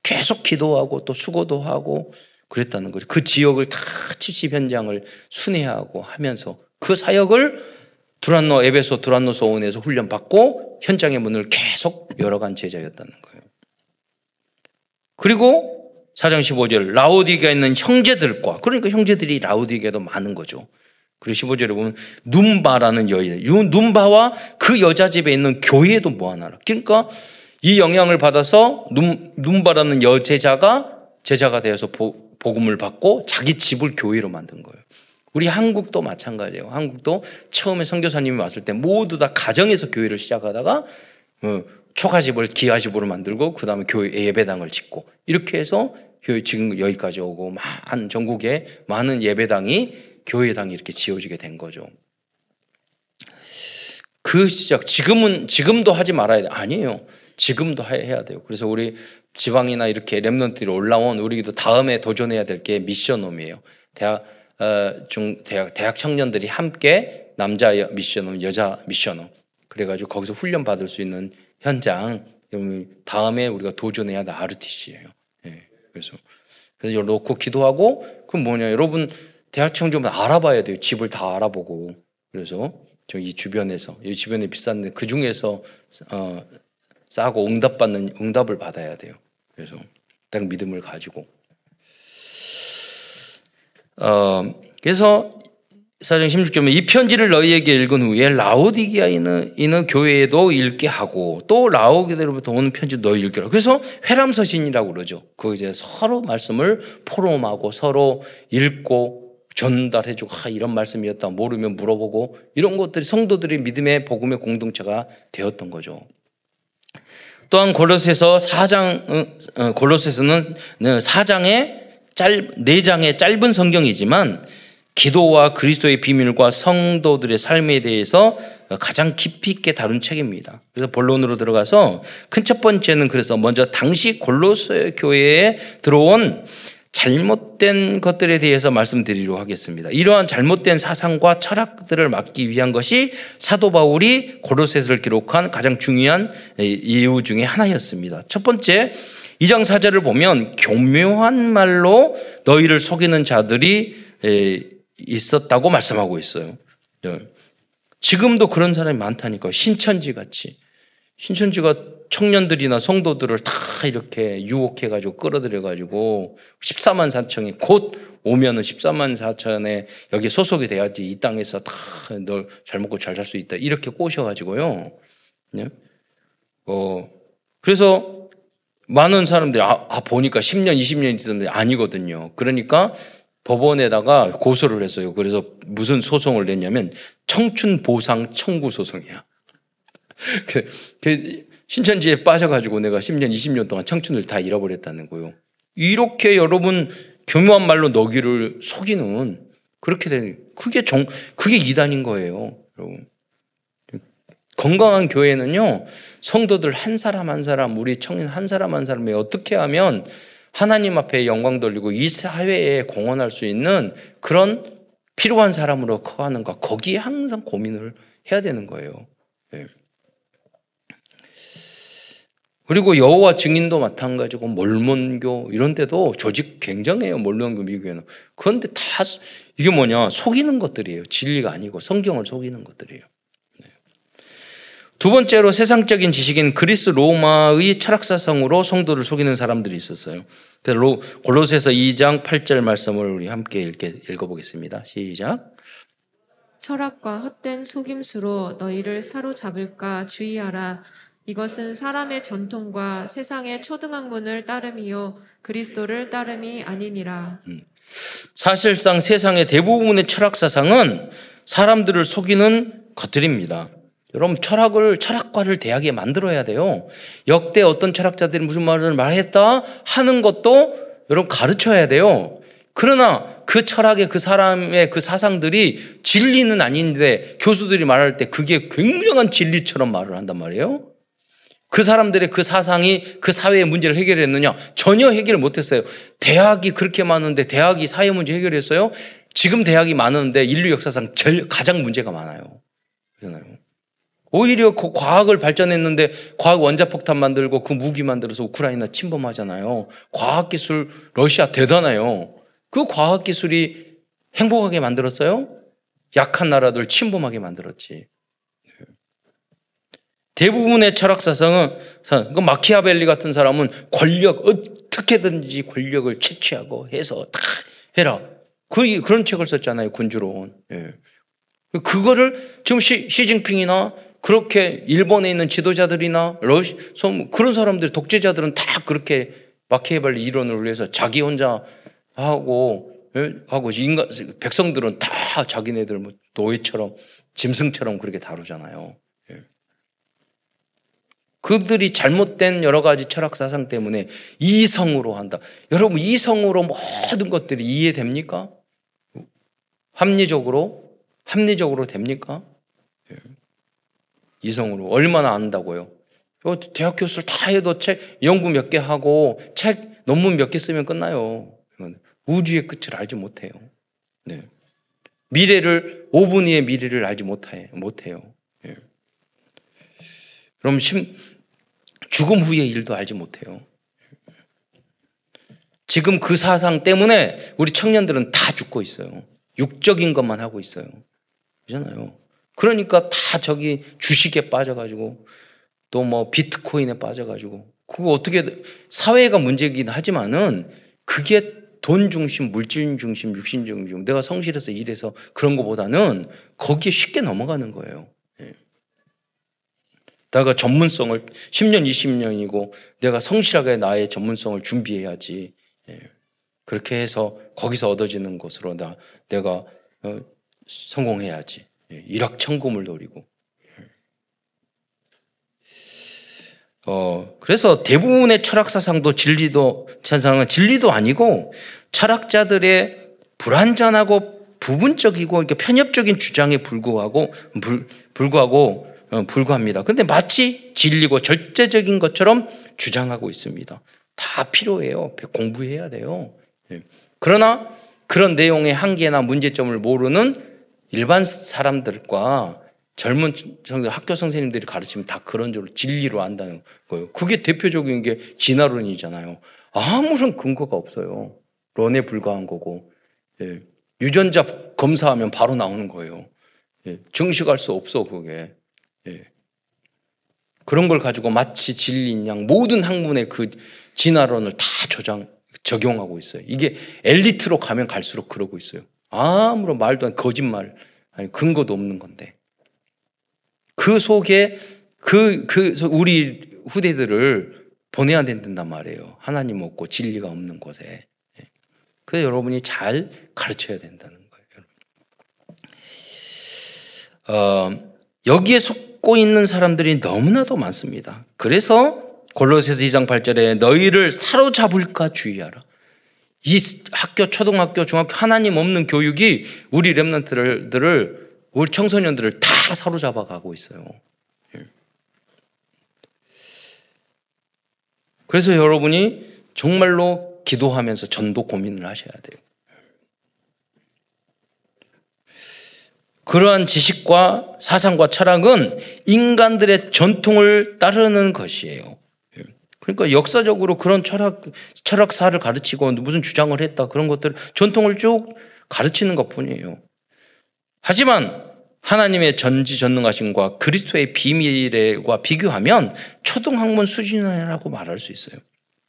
계속 기도하고 또 수고도 하고 그랬다는 거죠. 그 지역을 다 70 현장을 순회하고 하면서 그 사역을 두란노 에베소 두란노 소원에서 훈련 받고 현장의 문을 계속 열어간 제자였다는 거예요. 그리고 4장 15절 라오디게에 있는 형제들과 그러니까 형제들이 라오디게도 많은 거죠. 그리고 15절에 보면 눈바라는 여인, 눈바와 그 여자 집에 있는 교회도 모아놔라. 그러니까 이 영향을 받아서 눈, 눈바라는 여제자가 제자가 되어서 보, 복음을 받고 자기 집을 교회로 만든 거예요. 우리 한국도 마찬가지예요. 한국도 처음에 선교사님이 왔을 때 모두 다 가정에서 교회를 시작하다가 어, 초가집을 기아집으로 만들고 그 다음에 교회 예배당을 짓고 이렇게 해서 교회 지금 여기까지 오고 많은 전국에 많은 예배당이 교회당이 이렇게 지어지게 된 거죠. 그 시작 지금은 지금도 하지 말아야 돼 아니에요. 지금도 해야 돼요. 그래서 우리 지방이나 이렇게 랩런트들이 올라온 우리도 다음에 도전해야 될 게 미션홈이에요. 대학 어, 중 대학 대학 청년들이 함께 남자 미션홈, 여자 미션홈 그래가지고 거기서 훈련 받을 수 있는 현장 다음에 우리가 도전해야 될 RTC예요. 예, 그래서 그래서 놓고 기도하고 그럼 뭐냐 여러분 대학 청년 알아봐야 돼요. 집을 다 알아보고 그래서 저 이 주변에서 이 주변에 비싼데 그 중에서 어, 싸고 응답받는 응답을 받아야 돼요. 그래서 딱 믿음을 가지고 어 그래서 사장 16절에 이 편지를 너희에게 읽은 후에 라오디기아 있는, 있는 교회에도 읽게 하고 또 라오디게로부터 오는 편지 너희 읽게 하고 그래서 회람서신이라고 그러죠. 그 이제 서로 말씀을 포럼하고 서로 읽고 전달해주고 아, 이런 말씀이었다 모르면 물어보고 이런 것들이 성도들이 믿음의 복음의 공동체가 되었던 거죠. 또한 골로새서 4장 골로새서는 4장의 짧 4장의 짧은 성경이지만 기도와 그리스도의 비밀과 성도들의 삶에 대해서 가장 깊이 있게 다룬 책입니다. 그래서 본론으로 들어가서 큰 첫 번째는 그래서 먼저 당시 골로새 교회에 들어온 잘못된 것들에 대해서 말씀드리도록 하겠습니다. 이러한 잘못된 사상과 철학들을 막기 위한 것이 사도 바울이 고로새서를 기록한 가장 중요한 이유 중에 하나였습니다. 첫 번째, 2장 4절을 보면 교묘한 말로 너희를 속이는 자들이 있었다고 말씀하고 있어요. 네. 지금도 그런 사람이 많다니까 신천지 같이 신천지가 청년들이나 성도들을 다 이렇게 유혹해가지고 끌어들여가지고 14만 4천이 곧 오면은 14만 4천에 여기 소속이 돼야지 이 땅에서 다 널 잘 먹고 잘 살 수 있다 이렇게 꼬셔가지고요. 네? 어 그래서 많은 사람들이 아, 아 보니까 10년 20년이 지났는데 아니거든요. 그러니까 법원에다가 고소를 했어요. 그래서 무슨 소송을 냈냐면 청춘 보상 청구 소송이야. 그, 그 신천지에 빠져가지고 내가 10년, 20년 동안 청춘을 다 잃어버렸다는 거요. 이렇게 여러분 교묘한 말로 너기를 속이는 그렇게 되는 그게 정 그게 이단인 거예요, 여러분. 건강한 교회는요 성도들 한 사람 한 사람 우리 청년 한 사람 한 사람이 어떻게 하면 하나님 앞에 영광 돌리고 이 사회에 공헌할 수 있는 그런 필요한 사람으로 커가는가 거기에 항상 고민을 해야 되는 거예요. 네. 그리고 여호와 증인도 마찬가지고 몰몬교 이런 데도 조직 굉장해요. 몰몬교 미국에는. 그런데 다 이게 뭐냐 속이는 것들이에요. 진리가 아니고 성경을 속이는 것들이에요. 두 번째로 세상적인 지식인 그리스 로마의 철학사상으로 성도를 속이는 사람들이 있었어요. 골로새서 2장 8절 말씀을 우리 함께 읽어 보겠습니다. 시작. 철학과 헛된 속임수로 너희를 사로잡을까 주의하라. 이것은 사람의 전통과 세상의 초등학문을 따름이요 그리스도를 따름이 아니니라. 음. 사실상 세상의 대부분의 철학 사상은 사람들을 속이는 것들입니다. 여러분 철학을 철학과를 대학에 만들어야 돼요. 역대 어떤 철학자들이 무슨 말을 말했다 하는 것도 여러분 가르쳐야 돼요. 그러나 그 철학의 그 사람의 그 사상들이 진리는 아닌데 교수들이 말할 때 그게 굉장한 진리처럼 말을 한단 말이에요. 그 사람들의 그 사상이 그 사회의 문제를 해결했느냐? 전혀 해결 못했어요. 대학이 그렇게 많은데 대학이 사회 문제 해결했어요? 지금 대학이 많은데 인류 역사상 제일 가장 문제가 많아요. 그러잖아요. 오히려 그 과학을 발전했는데 과학 원자폭탄 만들고 그 무기 만들어서 우크라이나 침범하잖아요. 과학기술 러시아 대단해요. 그 과학기술이 행복하게 만들었어요? 약한 나라들 침범하게 만들었지. 대부분의 철학 사상은 그 마키아벨리 같은 사람은 권력 어떻게든지 권력을 채취하고 해서 다 해라. 그 그런 책을 썼잖아요. 군주론. 예. 그거를 지금 시, 시진핑이나 그렇게 일본에 있는 지도자들이나 러시 그런 사람들 독재자들은 다 그렇게 마키아벨리 이론을 위해서 자기 혼자 하고 예? 하고 인간 백성들은 다 자기네들 뭐 노예처럼 짐승처럼 그렇게 다루잖아요. 예. 그들이 잘못된 여러 가지 철학 사상 때문에 이성으로 한다. 여러분 이성으로 모든 것들이 이해됩니까? 합리적으로 합리적으로 됩니까? 예. 이성으로 얼마나 안다고요? 어, 대학 교수를 다 해도 책 연구 몇 개 하고 책 논문 몇 개 쓰면 끝나요. 우주의 끝을 알지 못해요. 네. 미래를 5분 후의 미래를 알지 못해 못해요. 예. 그럼 심, 죽음 후의 일도 알지 못해요. 지금 그 사상 때문에 우리 청년들은 다 죽고 있어요. 육적인 것만 하고 있어요. 그잖아요. 그러니까 다 저기 주식에 빠져가지고 또 뭐 비트코인에 빠져가지고 그거 어떻게 사회가 문제이긴 하지만은 그게 돈 중심, 물질 중심, 육신 중심 내가 성실해서 일해서 그런 것보다는 거기에 쉽게 넘어가는 거예요. 예. 내가 전문성을 10년, 20년이고 내가 성실하게 나의 전문성을 준비해야지. 예. 그렇게 해서 거기서 얻어지는 것으로 나 내가 어, 성공해야지. 예. 일확 천금을 노리고. 어, 그래서 대부분의 철학 사상도 진리도, 사상은 진리도 아니고 철학자들의 불완전하고 부분적이고 편협적인 주장에 불구하고, 불, 불구하고, 어, 불구합니다. 근데 마치 진리고 절대적인 것처럼 주장하고 있습니다. 다 필요해요. 공부해야 돼요. 예. 그러나 그런 내용의 한계나 문제점을 모르는 일반 사람들과 젊은 학교 선생님들이 가르치면 다 그런 줄로 진리로 안다는 거예요. 그게 대표적인 게 진화론이잖아요. 아무런 근거가 없어요. 론에 불과한 거고. 예. 유전자 검사하면 바로 나오는 거예요. 예. 증식할 수 없어, 그게. 예. 그런 걸 가지고 마치 진리인 양 모든 학문의 그 진화론을 다 조장, 적용하고 있어요. 이게 엘리트로 가면 갈수록 그러고 있어요. 아무런 말도 안 거짓말, 아니 근거도 없는 건데. 그 속에 그, 그, 우리 후대들을 보내야 된단 말이에요. 하나님 없고 진리가 없는 곳에. 그래서 여러분이 잘 가르쳐야 된다는 거예요. 어, 여기에 속고 있는 사람들이 너무나도 많습니다. 그래서 골로새서 2장 8절에 너희를 사로잡을까 주의하라. 이 학교, 초등학교, 중학교 하나님 없는 교육이 우리 랩런트들을 우리 청소년들을 다 사로잡아 가고 있어요. 예. 그래서 여러분이 정말로 기도하면서 전도 고민을 하셔야 돼요. 그러한 지식과 사상과 철학은 인간들의 전통을 따르는 것이에요. 예. 그러니까 역사적으로 그런 철학, 철학사를 가르치고 무슨 주장을 했다 그런 것들 전통을 쭉 가르치는 것 뿐이에요. 하지만 하나님의 전지전능하심과 그리스도의 비밀과 비교하면 초등학문 수준이라고 말할 수 있어요.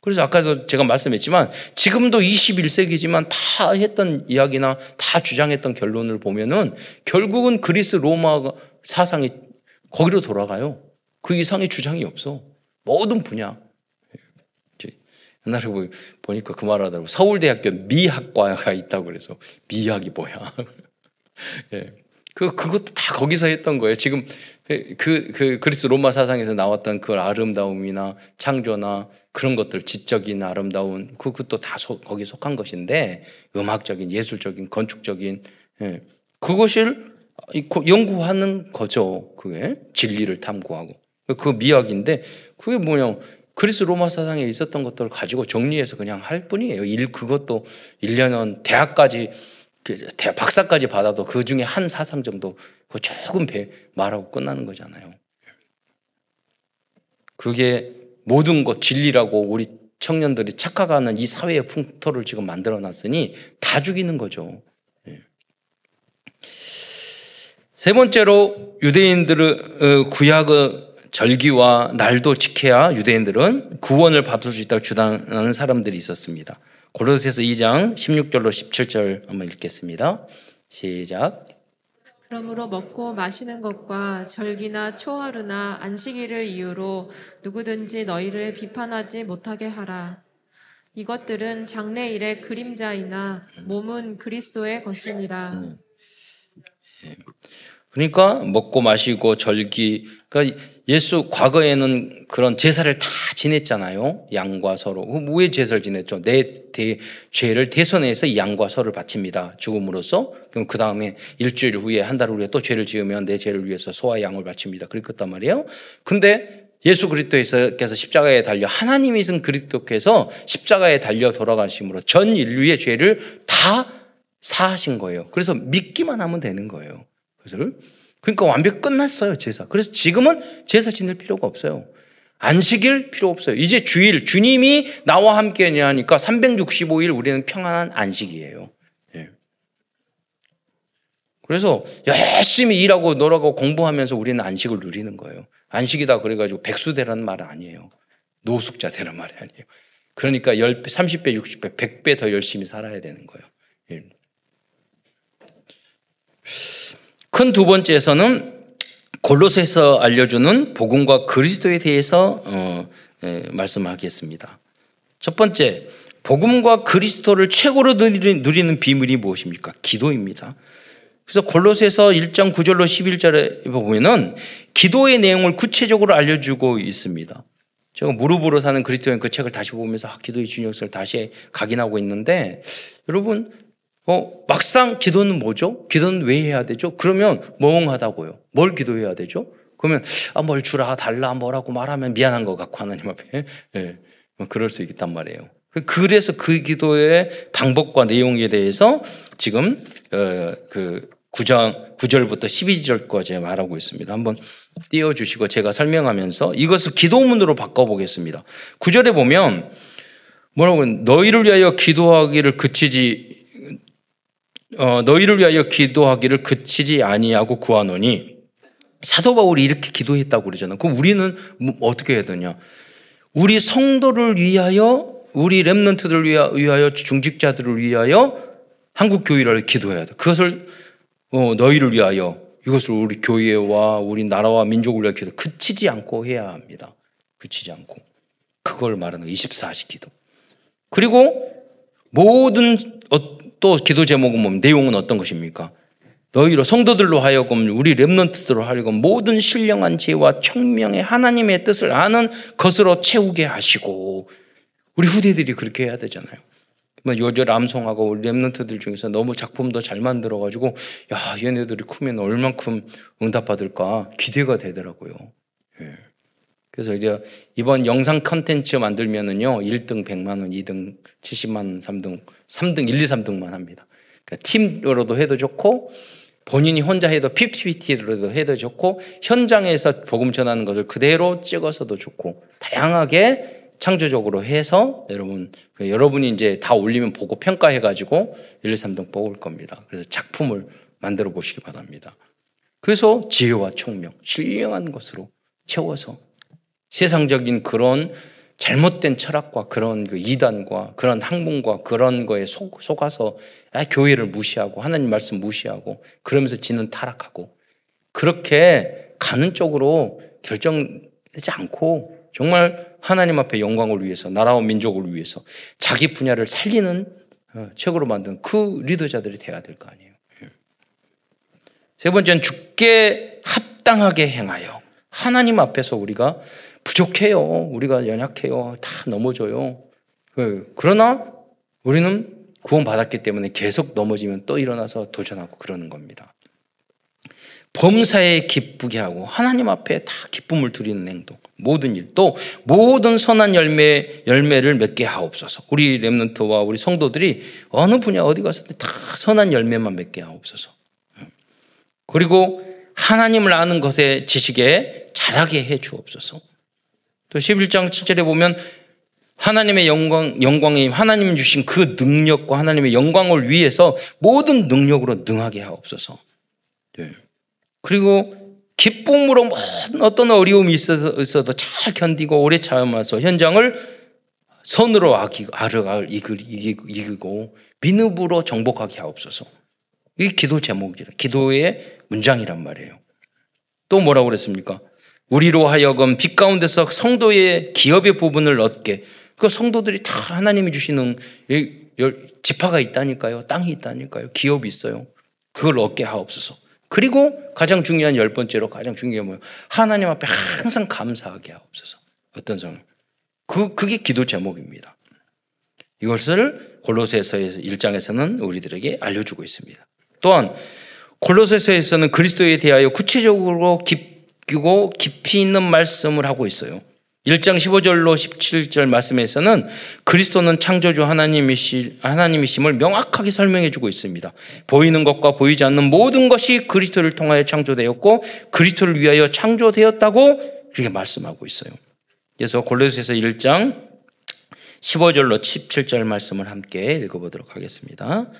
그래서 아까도 제가 말씀했지만 지금도 21세기지만 다 했던 이야기나 다 주장했던 결론을 보면은 결국은 그리스 로마 사상이 거기로 돌아가요. 그 이상의 주장이 없어. 모든 분야. 옛날에 보니까 그 말 하더라고. 서울대학교 미학과가 있다고 그래서 미학이 뭐야. 예. 그, 그것도 다 거기서 했던 거예요. 지금 그, 그 그리스 로마 사상에서 나왔던 그 아름다움이나 창조나 그런 것들, 지적인 아름다운, 그, 그것도 다 소, 거기 속한 것인데, 음악적인, 예술적인, 건축적인, 예. 그것을 연구하는 거죠. 그게 진리를 탐구하고. 그 미학인데, 그게 뭐냐. 그리스 로마 사상에 있었던 것들을 가지고 정리해서 그냥 할 뿐이에요. 일, 그것도 1년은 대학까지 그 박사까지 받아도 그 중에 한 사상 정도 그 조금 배 말하고 끝나는 거잖아요. 그게 모든 것 진리라고 우리 청년들이 착각하는 이 사회의 풍토를 지금 만들어 놨으니 다 죽이는 거죠. 예. 세 번째로 유대인들의 어, 구약의 절기와 날도 지켜야 유대인들은 구원을 받을 수 있다고 주장하는 사람들이 있었습니다. 고로새서 2장 16절로 17절 한번 읽겠습니다. 시작. 그러므로 먹고 마시는 것과 절기나 초하루나 안식일을 이유로 누구든지 너희를 비판하지 못하게 하라. 이것들은 장래일의 그림자이나 몸은 그리스도의 것이니라. 음. 예. 그러니까 먹고 마시고 절기 그러니까 예수 과거에는 그런 제사를 다 지냈잖아요. 양과 서로. 왜 제사를 지냈죠? 내 대, 죄를 대선해서 양과 서를 바칩니다. 죽음으로써. 그럼 그 다음에 일주일 후에 한 달 후에 또 죄를 지으면 내 죄를 위해서 소와 양을 바칩니다. 그랬단 말이에요. 근데 예수 그리스도께서 십자가에 달려 하나님이신 그리스도께서 십자가에 달려 돌아가심으로 전 인류의 죄를 다 사하신 거예요. 그래서 믿기만 하면 되는 거예요. 그래서 그러니까 완벽 끝났어요, 제사. 그래서 지금은 제사 지낼 필요가 없어요. 안식일 필요 없어요. 이제 주일, 주님이 나와 함께 하니까 365일 우리는 평안한 안식이에요. 예. 그래서 열심히 일하고 놀아고 공부하면서 우리는 안식을 누리는 거예요. 안식이다 그래가지고 백수 되라는 말은 아니에요. 노숙자 되라는 말이 아니에요. 그러니까 10배, 30배, 60배, 100배 더 열심히 살아야 되는 거예요. 예. 큰 두 번째에서는 골로새서 알려주는 복음과 그리스도에 대해서 어, 예, 말씀하겠습니다. 첫 번째, 복음과 그리스도를 최고로 누리는, 누리는 비밀이 무엇입니까? 기도입니다. 그래서 골로새서 1장 9절로 11절에 보면은 기도의 내용을 구체적으로 알려주고 있습니다. 제가 무릎으로 사는 그리스도인 그 책을 다시 보면서 아, 기도의 중요성을 다시 각인하고 있는데 여러분 어, 막상 기도는 뭐죠? 기도는 왜 해야 되죠? 그러면 멍하다고요. 뭘 기도해야 되죠? 그러면 아, 뭘 주라, 달라, 뭐라고 말하면 미안한 것 같고 하나님 앞에 예, 뭐 그럴 수 있단 말이에요. 그래서 그 기도의 방법과 내용에 대해서 지금 어, 그 9장 9절부터 12절까지 말하고 있습니다. 한번 띄워 주시고 제가 설명하면서 이것을 기도문으로 바꿔 보겠습니다. 9절에 보면 뭐라고 너희를 위하여 기도하기를 그치지 어, 너희를 위하여 기도하기를 그치지 아니하고 구하노니 사도 바울이 이렇게 기도했다고 그러잖아. 그럼 우리는 뭐 어떻게 해야 되냐? 우리 성도를 위하여 우리 렘넌트들을 위하여 중직자들을 위하여 한국 교회를 기도해야 돼. 그것을 어, 너희를 위하여 이것을 우리 교회와 우리 나라와 민족을 위하여 기도 그치지 않고 해야 합니다. 그치지 않고 그걸 말하는 24시 기도. 그리고 모든 어, 또 기도 제목은 뭐 내용은 어떤 것입니까? 너희로 성도들로 하여금 우리 렘넌트들로 하여금 모든 신령한 지혜와 청명의 하나님의 뜻을 아는 것으로 채우게 하시고 우리 후대들이 그렇게 해야 되잖아요. 뭐 요절 암송하고 우리 렘넌트들 중에서 너무 작품도 잘 만들어 가지고 야 얘네들이 크면 얼만큼 응답받을까 기대가 되더라고요. 예. 그래서 이제 이번 영상 컨텐츠 만들면은요, 1등 100만 원, 2등 70만 원, 3등, 3등, 1, 2, 3등만 합니다. 그러니까 팀으로도 해도 좋고, 본인이 혼자 해도 피피티로도 해도 좋고, 현장에서 복음 전하는 것을 그대로 찍어서도 좋고, 다양하게 창조적으로 해서 여러분, 그 여러분이 이제 다 올리면 보고 평가해 가지고 1, 2, 3등 뽑을 겁니다. 그래서 작품을 만들어 보시기 바랍니다. 그래서 지혜와 총명, 신령한 것으로 채워서 세상적인 그런 잘못된 철학과 그런 그 이단과 그런 학문과 그런 거에 속, 속아서 아, 교회를 무시하고 하나님 말씀 무시하고 그러면서 지는 타락하고 그렇게 가는 쪽으로 결정하지 않고 정말 하나님 앞에 영광을 위해서 나라와 민족을 위해서 자기 분야를 살리는 어, 책으로 만든 그 리더자들이 돼야 될 거 아니에요. 예. 세 번째는 죽게 합당하게 행하여 하나님 앞에서 우리가 부족해요. 우리가 연약해요. 다 넘어져요. 그, 그러나 우리는 구원받았기 때문에 계속 넘어지면 또 일어나서 도전하고 그러는 겁니다. 범사에 기쁘게 하고 하나님 앞에 다 기쁨을 드리는 행동, 모든 일, 또 모든 선한 열매 열매를 맺게 하옵소서. 우리 렘넌트와 우리 성도들이 어느 분야 어디 가서 다 선한 열매만 맺게 하옵소서. 그리고 하나님을 아는 것에 지식에 잘하게 해 주옵소서. 또 11장 7절에 보면 하나님의 영광, 영광이 하나님 주신 그 능력과 하나님의 영광을 위해서 모든 능력으로 능하게 하옵소서. 네. 그리고 기쁨으로 어떤 어려움이 있어도, 잘 견디고 오래 참아서 현장을 선으로 아르갈 이기고 민흡으로 정복하게 하옵소서. 이게 기도 제목이라 기도의 문장이란 말이에요. 또 뭐라고 그랬습니까? 우리로 하여금 빛 가운데서 성도의 기업의 부분을 얻게 그 성도들이 다 하나님이 주시는 지파가 있다니까요. 땅이 있다니까요. 기업이 있어요. 그걸 얻게 하옵소서. 그리고 가장 중요한 열 번째로 가장 중요한 뭐예요? 하나님 앞에 항상 감사하게 하옵소서. 어떤 상황? 그 그게 기도 제목입니다. 이것을 골로새서 1장에서는 우리들에게 알려주고 있습니다. 또한 골로새서에서는 그리스도에 대하여 구체적으로 깊 고 깊이 있는 말씀을 하고 있어요. 1장 15절로 17절 말씀에서는 그리스도는 창조주 하나님이시, 하나님이심을 명확하게 설명해 주고 있습니다. 보이는 것과 보이지 않는 모든 것이 그리스도를 통하여 창조되었고 그리스도를 위하여 창조되었다고 그렇게 말씀하고 있어요. 그래서 골로새서 1장 15절로 17절 말씀을 함께 읽어보도록 하겠습니다.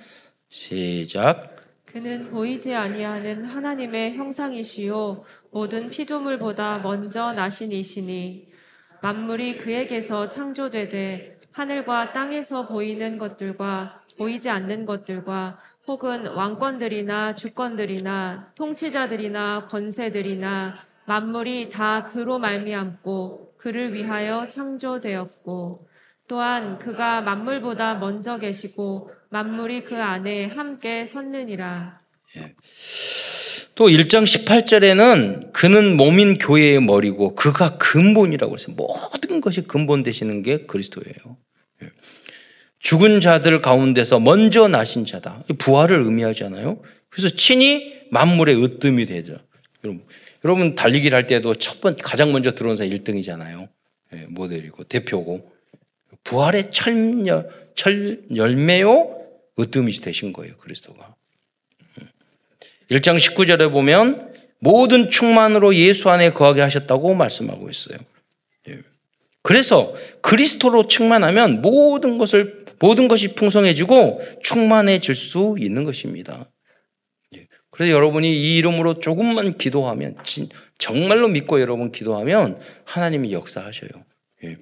시작. 그는 보이지 아니하는 하나님의 형상이시요 모든 피조물보다 먼저 나신 이시니 만물이 그에게서 창조되되 하늘과 땅에서 보이는 것들과 보이지 않는 것들과 혹은 왕권들이나 주권들이나 통치자들이나 권세들이나 만물이 다 그로 말미암고 그를 위하여 창조되었고 또한 그가 만물보다 먼저 계시고 만물이 그 안에 함께 섰느니라. 또 1장 18절에는 그는 몸인 교회의 머리고 그가 근본이라고 했어요. 모든 것이 근본 되시는 게 그리스도예요. 예. 죽은 자들 가운데서 먼저 나신 자다. 부활을 의미하잖아요. 그래서 친히 만물의 으뜸이 되죠. 여러분, 여러분 달리기를 할 때도 첫 번, 가장 먼저 들어온 사람 1등이잖아요. 예, 모델이고, 대표고. 부활의 철, 철 열매요? 으뜸이 되신 거예요, 그리스도가. 1장 19절에 보면 모든 충만으로 예수 안에 거하게 하셨다고 말씀하고 있어요. 예. 그래서 그리스도로 충만하면 모든 것을 모든 것이 풍성해지고 충만해질 수 있는 것입니다. 예. 그래서 여러분이 이 이름으로 조금만 기도하면 정말로 믿고 여러분 기도하면 하나님이 역사하셔요. 예.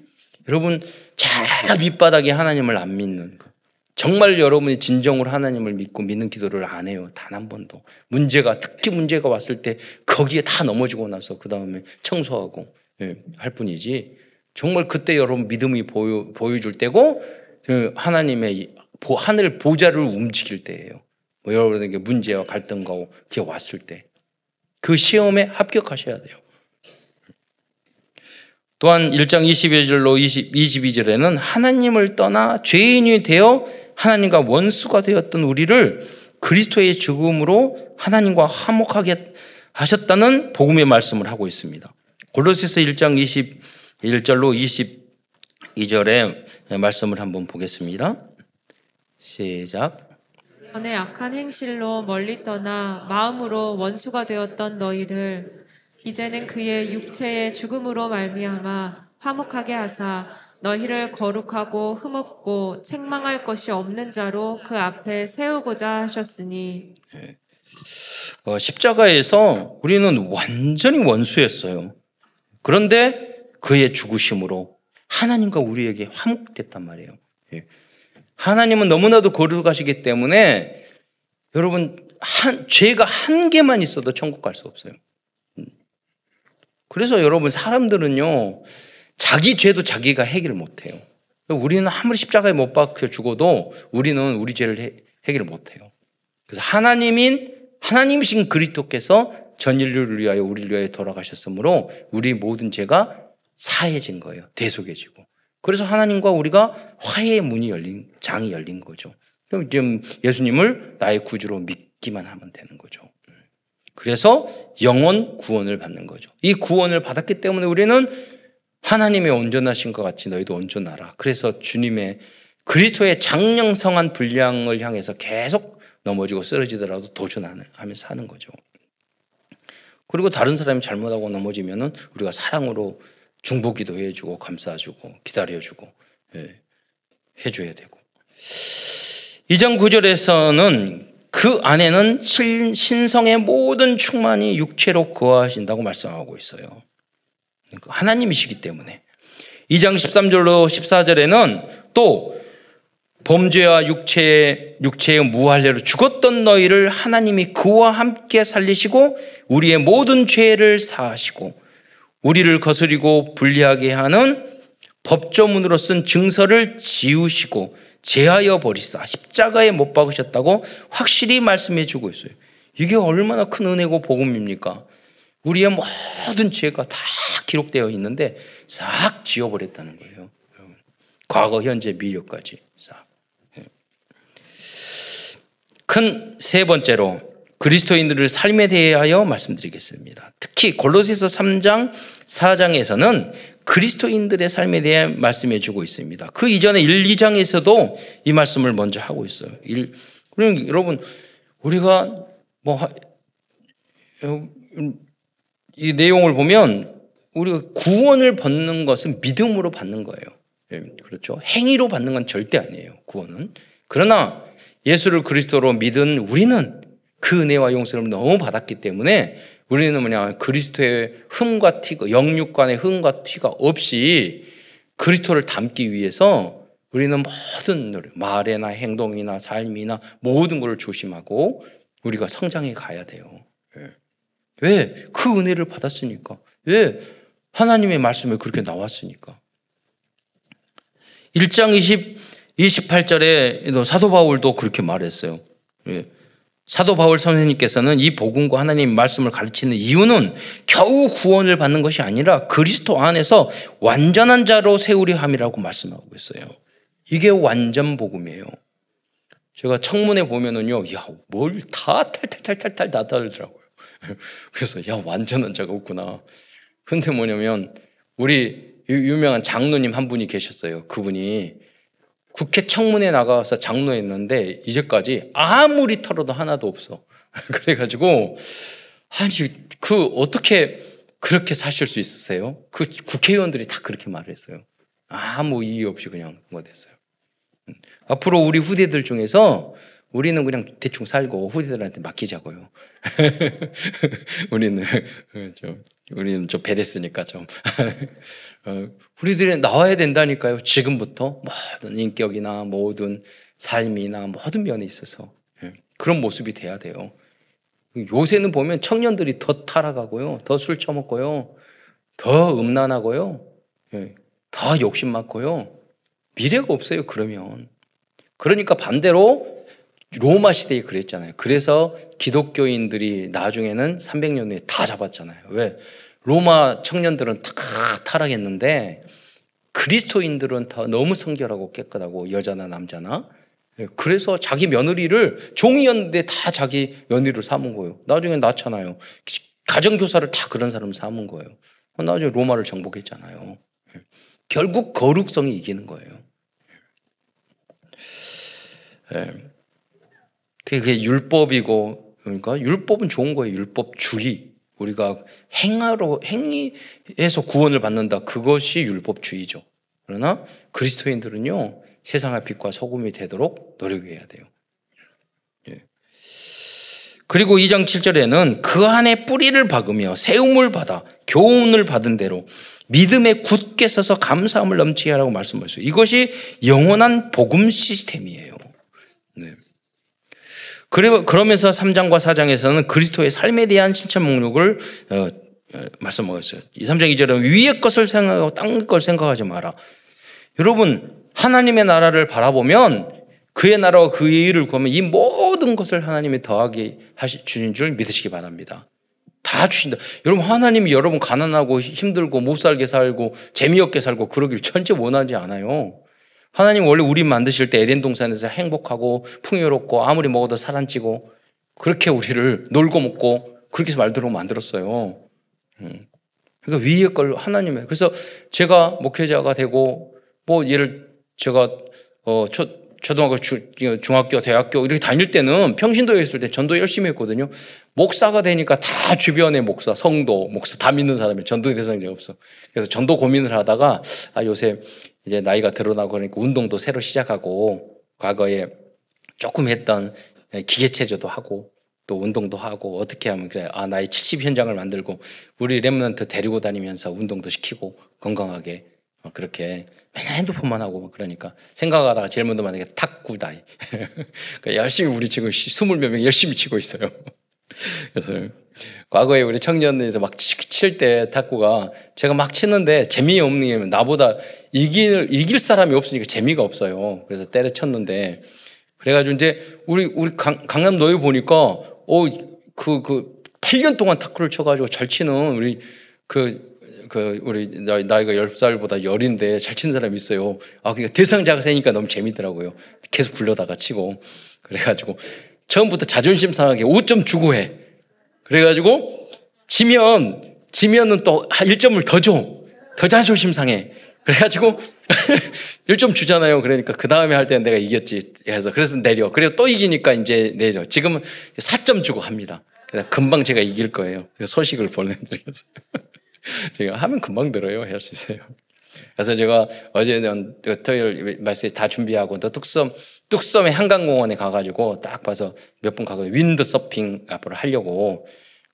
여러분 잘 밑바닥에 하나님을 안 믿는 거. 정말 여러분이 진정으로 하나님을 믿고 믿는 기도를 안 해요. 단 한 번도. 문제가, 특히 문제가 왔을 때 거기에 다 넘어지고 나서 그 다음에 청소하고 예, 할 뿐이지. 정말 그때 여러분 믿음이 보여, 보여줄 때고 그 하나님의 하늘 보좌를 움직일 때예요. 뭐 여러분에게 문제와 갈등과 그게 왔을 때. 그 시험에 합격하셔야 돼요. 또한 1장 21절로 20, 22절에는 하나님을 떠나 죄인이 되어 하나님과 원수가 되었던 우리를 그리스도의 죽음으로 하나님과 화목하게 하셨다는 복음의 말씀을 하고 있습니다. 골로새서 1장 21절로 22절의 말씀을 한번 보겠습니다. 시작. 전에 악한 행실로 멀리 떠나 마음으로 원수가 되었던 너희를 이제는 그의 육체의 죽음으로 말미암아 화목하게 하사 너희를 거룩하고 흠없고 책망할 것이 없는 자로 그 앞에 세우고자 하셨으니 네. 어, 십자가에서 우리는 완전히 원수였어요. 그런데 그의 죽으심으로 하나님과 우리에게 화목됐단 말이에요. 예. 하나님은 너무나도 거룩하시기 때문에 여러분 한, 죄가 한 개만 있어도 천국 갈 수 없어요. 음. 그래서 여러분 사람들은요 자기 죄도 자기가 해결을 못해요. 우리는 아무리 십자가에 못 박혀 죽어도 우리는 우리 죄를 해, 결을 못해요. 그래서 하나님인 하나님이신 그리스도께서 전 인류를 위하여 우리를 위하여 돌아가셨으므로 우리 모든 죄가 사해진 거예요. 대속해지고. 그래서 하나님과 우리가 화해의 문이 열린 장이 열린 거죠. 그럼 지금 예수님을 나의 구주로 믿기만 하면 되는 거죠. 그래서 영원 구원을 받는 거죠. 이 구원을 받았기 때문에 우리는 하나님의 온전하신 것 같이 너희도 온전하라. 그래서 주님의 그리스도의 장령성한 분량을 향해서 계속 넘어지고 쓰러지더라도 도전하면서 사는 거죠. 그리고 다른 사람이 잘못하고 넘어지면은 우리가 사랑으로 중보기도 해주고 감싸주고 기다려주고 예, 해줘야 되고 2장 9절에서는 그 안에는 신성의 모든 충만이 육체로 거하신다고 말씀하고 있어요. 그러니까 하나님이시기 때문에. 2장 13절로 14절에는 또 범죄와 육체의, 육체의 무할례로 죽었던 너희를 하나님이 그와 함께 살리시고 우리의 모든 죄를 사하시고 우리를 거스리고 불리하게 하는 법조문으로 쓴 증서를 지우시고 제하여 버리사 십자가에 못 박으셨다고 확실히 말씀해 주고 있어요. 이게 얼마나 큰 은혜고 복음입니까? 우리의 모든 죄가 다 기록되어 있는데 싹 지워버렸다는 거예요. 과거, 현재, 미래까지 싹. 큰 세 번째로 그리스도인들의 삶에 대하여 말씀드리겠습니다. 특히 골로새서 3장, 4장에서는 그리스도인들의 삶에 대해 말씀해 주고 있습니다. 그 이전에 1, 2장에서도 이 말씀을 먼저 하고 있어요. 일, 그럼 여러분, 우리가 뭐, 이 내용을 보면 우리가 구원을 받는 것은 믿음으로 받는 거예요. 예, 그렇죠. 행위로 받는 건 절대 아니에요. 구원은. 그러나 예수를 그리스도로 믿은 우리는 그 은혜와 용서를 너무 받았기 때문에 우리는 뭐냐 그리스도의 흠과 티가 영육간의 흠과 티가 없이 그리스도를 담기 위해서 우리는 모든 노력, 말이나 행동이나 삶이나 모든 것을 조심하고 우리가 성장해 가야 돼요. 예. 왜? 그 은혜를 받았으니까. 왜? 하나님의 말씀에 그렇게 나왔으니까. 1장 20, 28절에 사도 바울도 그렇게 말했어요. 예. 사도 바울 선생님께서는 이 복음과 하나님 말씀을 가르치는 이유는 겨우 구원을 받는 것이 아니라 그리스도 안에서 완전한 자로 세우려 함이라고 말씀하고 있어요. 이게 완전 복음이에요. 제가 청문회 보면은요, 야, 뭘 다 탈탈탈탈탈 나달더라고요. 그래서, 야, 완전한 자가 없구나. 근데 뭐냐면, 우리 유명한 장로님 한 분이 계셨어요. 그분이 국회 청문회 나가서 장로했는데 이제까지 아무리 털어도 하나도 없어. 그래가지고 아니 그 어떻게 그렇게 사실 수 있었어요? 그 국회의원들이 다 그렇게 말을 했어요. 아무 이유 없이 그냥 뭐 됐어요. 음. 앞으로 우리 후대들 중에서 우리는 그냥 대충 살고 후대들한테 맡기자고요. 우리는 좀 우리는 좀 배렸으니까 좀 어, 우리들이 나와야 된다니까요. 지금부터 모든 인격이나 모든 삶이나 모든 면에 있어서 예, 그런 모습이 돼야 돼요. 요새는 보면 청년들이 더 타락하고요, 더 술 처먹고요, 더 음란하고요, 예, 더 욕심 많고요. 미래가 없어요. 그러면 그러니까 반대로 로마 시대에 그랬잖아요. 그래서 기독교인들이 나중에는 300년 후에 다 잡았잖아요. 왜? 로마 청년들은 다 타락했는데 그리스도인들은 다 너무 성결하고 깨끗하고 여자나 남자나 예, 그래서 자기 며느리를 종이었는데 다 자기 며느리를 삼은 거예요. 나중에 낳잖아요. 가정교사를 다 그런 사람을 삼은 거예요. 나중에 로마를 정복했잖아요. 예. 결국 거룩성이 이기는 거예요. 예. 그게 율법이고 그러니까 율법은 좋은 거예요. 율법주의. 우리가 행하로 행위에서 구원을 받는다. 그것이 율법주의죠. 그러나 그리스도인들은요 세상의 빛과 소금이 되도록 노력해야 돼요. 예. 그리고 2장 7절에는 그 안에 뿌리를 박으며 세움을 받아 교훈을 받은 대로 믿음에 굳게 서서 감사함을 넘치게 하라고 말씀하셨어요. 이것이 영원한 복음 시스템이에요. 네. 그러면서 3장과 4장에서는 그리스도의 삶에 대한 실천 목록을 어, 어, 말씀하셨어요. 2, 3장 2절은 위의 것을 생각하고 땅 걸 생각하지 마라. 여러분, 하나님의 나라를 바라보면 그의 나라와 그의 일을 구하면 이 모든 것을 하나님이 더하게 하시, 주신 줄 믿으시기 바랍니다. 다 주신다. 여러분, 하나님이 여러분 가난하고 힘들고 못 살게 살고 재미없게 살고 그러길 전체 원하지 않아요. 하나님 원래 우리 만드실 때 에덴 동산에서 행복하고 풍요롭고 아무리 먹어도 살 안 찌고 그렇게 우리를 놀고 먹고 그렇게 말대로 만들었어요. 음. 그러니까 위의 걸 하나님의. 그래서 제가 목회자가 되고 뭐 예를 제가 어 초, 초등학교, 주, 중학교, 대학교 이렇게 다닐 때는 평신도에 있을 때 전도 열심히 했거든요. 목사가 되니까 다 주변에 목사, 성도, 목사 다 믿는 사람이 전도 대상이 없어. 그래서 전도 고민을 하다가 아 요새 이제 나이가 드러나고 그러니까 운동도 새로 시작하고 과거에 조금 했던 기계체조도 하고 또 운동도 하고 어떻게 하면 그래 아 나의 70 현장을 만들고 우리 랩런트 데리고 다니면서 운동도 시키고 건강하게 어, 그렇게 맨날 핸드폰만 하고 그러니까 생각하다가 제일 먼저 만나게 탁구다이 그러니까 열심히 우리 지금 스물 몇 명 열심히 치고 있어요. 그래서 과거에 우리 청년에서 막 칠 때 탁구가 제가 막 치는데 재미없는 게 나보다 이길, 이길 사람이 없으니까 재미가 없어요. 그래서 때려쳤는데 그래가지고 이제 우리, 우리 강, 강남 노예 보니까 어, 그, 그, 8년 동안 탁구를 쳐가지고 잘 치는 우리 그, 그, 우리 나이, 나이가 10살보다 열인데 잘 치는 사람이 있어요. 아, 그러니까 대상자가 세니까 너무 재밌더라고요. 계속 불러다가 치고. 그래가지고 처음부터 자존심 상하게 5점 주고 해. 그래가지고 지면, 지면은 또 1점을 더 줘. 더 자존심 상해. 그래가지고 1점 주잖아요. 그러니까 그 다음에 할 때는 내가 이겼지 해서 그래서 내려. 그래서 또 이기니까 이제 내려. 지금은 4점 주고 합니다. 금방 제가 이길 거예요. 소식을 보내드렸어요. 제가 하면 금방 들어요. 할수 있어요. 그래서 제가 어제는 그 토요일 말씀 다 준비하고 또 뚝섬 뚝섬의 한강공원에 가가지고 딱 봐서 몇 분 가고 윈드 서핑 앞으로 하려고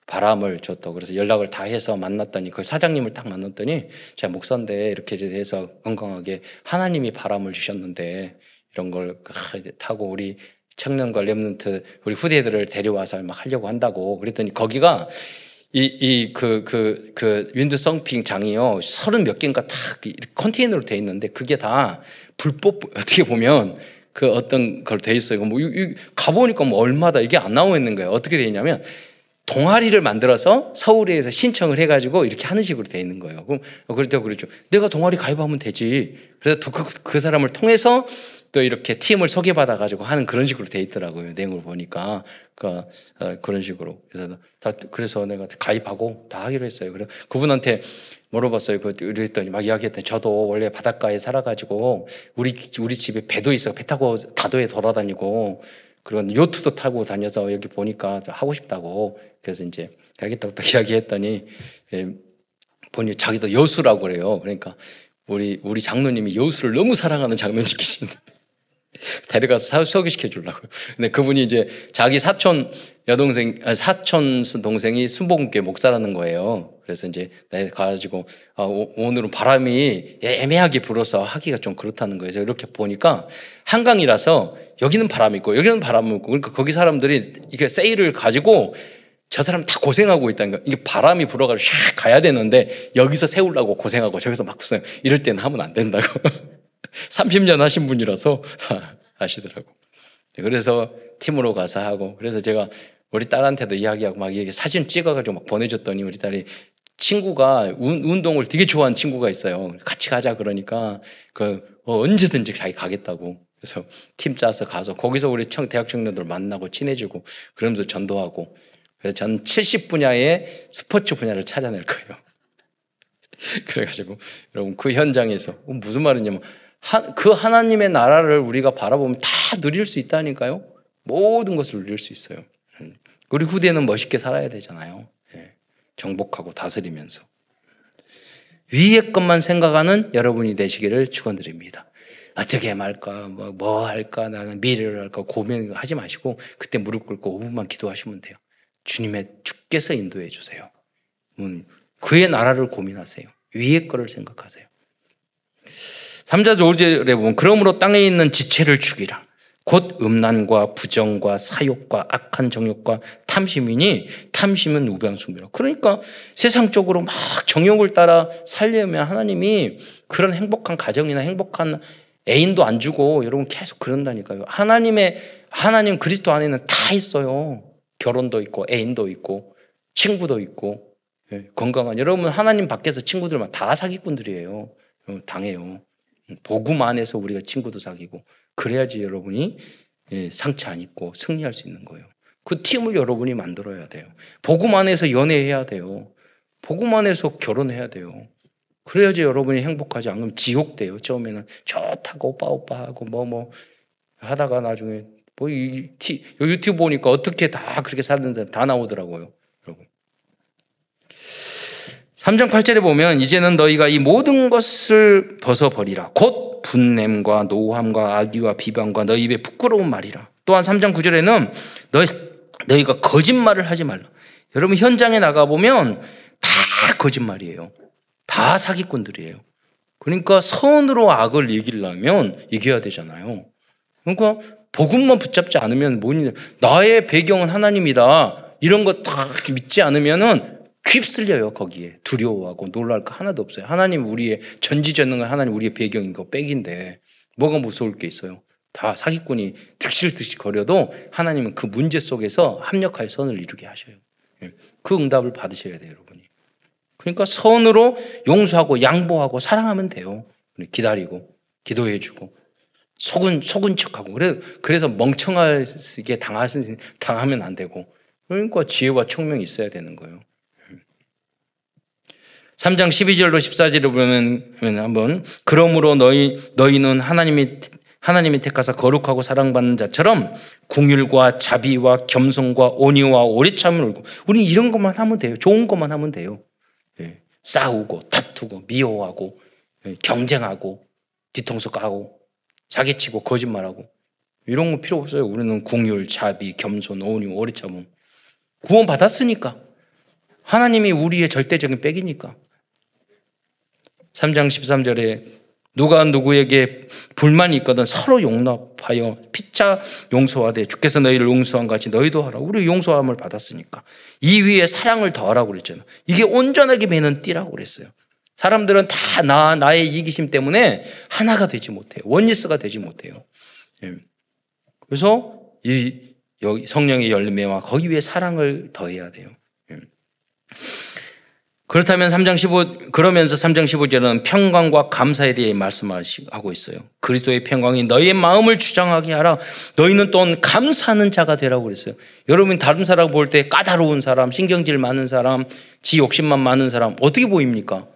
바람을 줬다. 그래서 연락을 다 해서 만났더니 그 사장님을 딱 만났더니 제가 목사인데 이렇게 해서 건강하게 하나님이 바람을 주셨는데 이런 걸 타고 우리 청년과 remnant 우리 후대들을 데려와서 막 하려고 한다고 그랬더니 거기가 이, 이, 그, 그, 그, 윈드서핑장이요. 서른 몇 개인가 다 컨테이너로 돼 있는데 그게 다 불법, 어떻게 보면 그 어떤 걸 돼 있어요. 뭐, 이, 이, 가보니까 뭐 얼마다 이게 안 나와 있는 거예요. 어떻게 돼 있냐면 동아리를 만들어서 서울에서 신청을 해가지고 이렇게 하는 식으로 돼 있는 거예요. 그럼 그럴 때 그랬죠. 내가 동아리 가입하면 되지. 그래서 그, 그 사람을 통해서 또 이렇게 팀을 소개받아가지고 하는 그런 식으로 돼 있더라고요. 내용을 보니까. 그러니까 어, 그런 식으로. 그래서 다, 그래서 내가 가입하고 다 하기로 했어요. 그래 그분한테 물어봤어요. 그랬더니 막 이야기했더니 저도 원래 바닷가에 살아가지고 우리, 우리 집에 배도 있어. 배 타고 다도에 돌아다니고 그런 요트도 타고 다녀서 여기 보니까 하고 싶다고 그래서 이제 가겠다고 딱 이야기했더니 예, 보니 자기도 여수라고 그래요. 그러니까 우리 우리 장로님이 여수를 너무 사랑하는 장로님이신데 데려가서 소개시켜 주려고. 근데 그분이 이제 자기 사촌 여동생, 사촌 동생이 순복음교 목사라는 거예요. 그래서 이제 내 가가지고 아, 오늘은 바람이 애매하게 불어서 하기가 좀 그렇다는 거예요. 이렇게 보니까 한강이라서 여기는 바람이 있고 여기는 바람이 있고 그러니까 거기 사람들이 이게 세일을 가지고 저 사람 다 고생하고 있다는 거. 이게 바람이 불어가지고 샥 가야 되는데 여기서 세우려고 고생하고 저기서 막 고생. 이럴 때는 하면 안 된다고. 30년 하신 분이라서 아시더라고. 그래서 팀으로 가서 하고 그래서 제가 우리 딸한테도 이야기하고 막 이게 사진 찍어가지고 막 보내줬더니 우리 딸이 친구가 운, 동을 되게 좋아하는 친구가 있어요. 같이 가자 그러니까 그 어, 언제든지 자기 가겠다고. 그래서 팀 짜서 가서 거기서 우리 청 대학 청년들 만나고 친해지고 그러면서 전도하고 그래서 전 70 분야의 스포츠 분야를 찾아낼 거예요. 그래가지고 여러분 그 현장에서 무슨 말이냐면 그 하나님의 나라를 우리가 바라보면 다 누릴 수 있다니까요. 모든 것을 누릴 수 있어요. 음. 우리 후대는 멋있게 살아야 되잖아요. 예. 정복하고 다스리면서. 위의 것만 생각하는 여러분이 되시기를 축원드립니다. 어떻게 말까, 뭐, 뭐 할까, 나는 미래를 할까 고민하지 마시고 그때 무릎 꿇고 5분만 기도하시면 돼요. 주님의 주께서 인도해 주세요. 음, 그의 나라를 고민하세요. 위의 거를 생각하세요. 3자 5절에 보면 그러므로 땅에 있는 지체를 죽이라. 곧 음란과 부정과 사욕과 악한 정욕과 탐심이니 탐심은 우변숭배라. 그러니까 세상적으로 막 정욕을 따라 살려면 하나님이 그런 행복한 가정이나 행복한 애인도 안 주고 여러분 계속 그런다니까요. 하나님의 하나님 그리스도 안에는 다 있어요. 결혼도 있고 애인도 있고 친구도 있고 예, 건강한 여러분 하나님 밖에서 친구들만 다 사기꾼들이에요. 당해요. 복음 안에서 우리가 친구도 사귀고 그래야지 여러분이 예, 상처 안 입고 승리할 수 있는 거예요. 그 팀을 여러분이 만들어야 돼요. 복음 안에서 연애해야 돼요. 복음 안에서 결혼해야 돼요. 그래야지 여러분이 행복하지 않으면 지옥 돼요. 처음에는 좋다고 오빠 오빠 하고 뭐뭐 뭐 하다가 나중에 뭐이 유튜브 보니까 어떻게 다 그렇게 사는지 다 나오더라고요. 여러분. 3장 8절에 보면 이제는 너희가 이 모든 것을 벗어버리라. 곧 분냄과 노함과 악의와 비방과 너희 입에 부끄러운 말이라. 또한 3장 9절에는 너희, 너희가 거짓말을 하지 말라. 여러분 현장에 나가보면 다 거짓말이에요. 다 사기꾼들이에요. 그러니까 선으로 악을 이기려면 이겨야 되잖아요. 그러니까 복음만 붙잡지 않으면 뭐니 나의 배경은 하나님이다. 이런 거 다 믿지 않으면은 휩쓸려요 거기에 두려워하고 놀랄 거 하나도 없어요. 하나님 우리의 전지전능한 하나님 우리의 배경인 거 백인데 뭐가 무서울 게 있어요? 다 사기꾼이 득실득실 거려도 하나님은 그 문제 속에서 합력하여 선을 이루게 하셔요. 예. 그 응답을 받으셔야 돼요, 여러분이. 그러니까 선으로 용서하고 양보하고 사랑하면 돼요. 기다리고 기도해주고 속은 속은 척하고 그래 그래서 멍청하게 당하면 안 되고 그러니까 지혜와 총명이 있어야 되는 거예요. 3장 12절로 14절을 보면 한번 그러므로 너희 너희는 하나님이 하나님이 택하사 거룩하고 사랑받는 자처럼 궁율과 자비와 겸손과 온유와 오래참을 울고 우리는 이런 것만 하면 돼요. 좋은 것만 하면 돼요. 네. 싸우고 다투고 미워하고 네. 경쟁하고 뒤통수 까고 사기치고 거짓말하고 이런 거 필요 없어요. 우리는 궁율, 자비, 겸손, 온유, 오래참음 구원 받았으니까 하나님이 우리의 절대적인 백이니까 3장 13절에 누가 누구에게 불만이 있거든 서로 용납하여 피차 용서하되 주께서 너희를 용서한 같이 너희도 하라. 우리 용서함을 받았으니까. 이 위에 사랑을 더하라고 그랬잖아. 이게 온전하게 매는 띠라고 그랬어요. 사람들은 다 나, 나의 이기심 때문에 하나가 되지 못해요. 원리스가 되지 못해요. 예. 그래서 이 성령의 열매와 거기 위에 사랑을 더해야 돼요. 예. 그렇다면 3장 15 그러면서 3장 15절은 평강과 감사에 대해 말씀하고 있어요. 그리스도의 평강이 너희의 마음을 주장하게 하라. 너희는 또한 감사하는 자가 되라고 그랬어요. 여러분 다른 사람 볼 때 까다로운 사람, 신경질 많은 사람, 지 욕심만 많은 사람 어떻게 보입니까?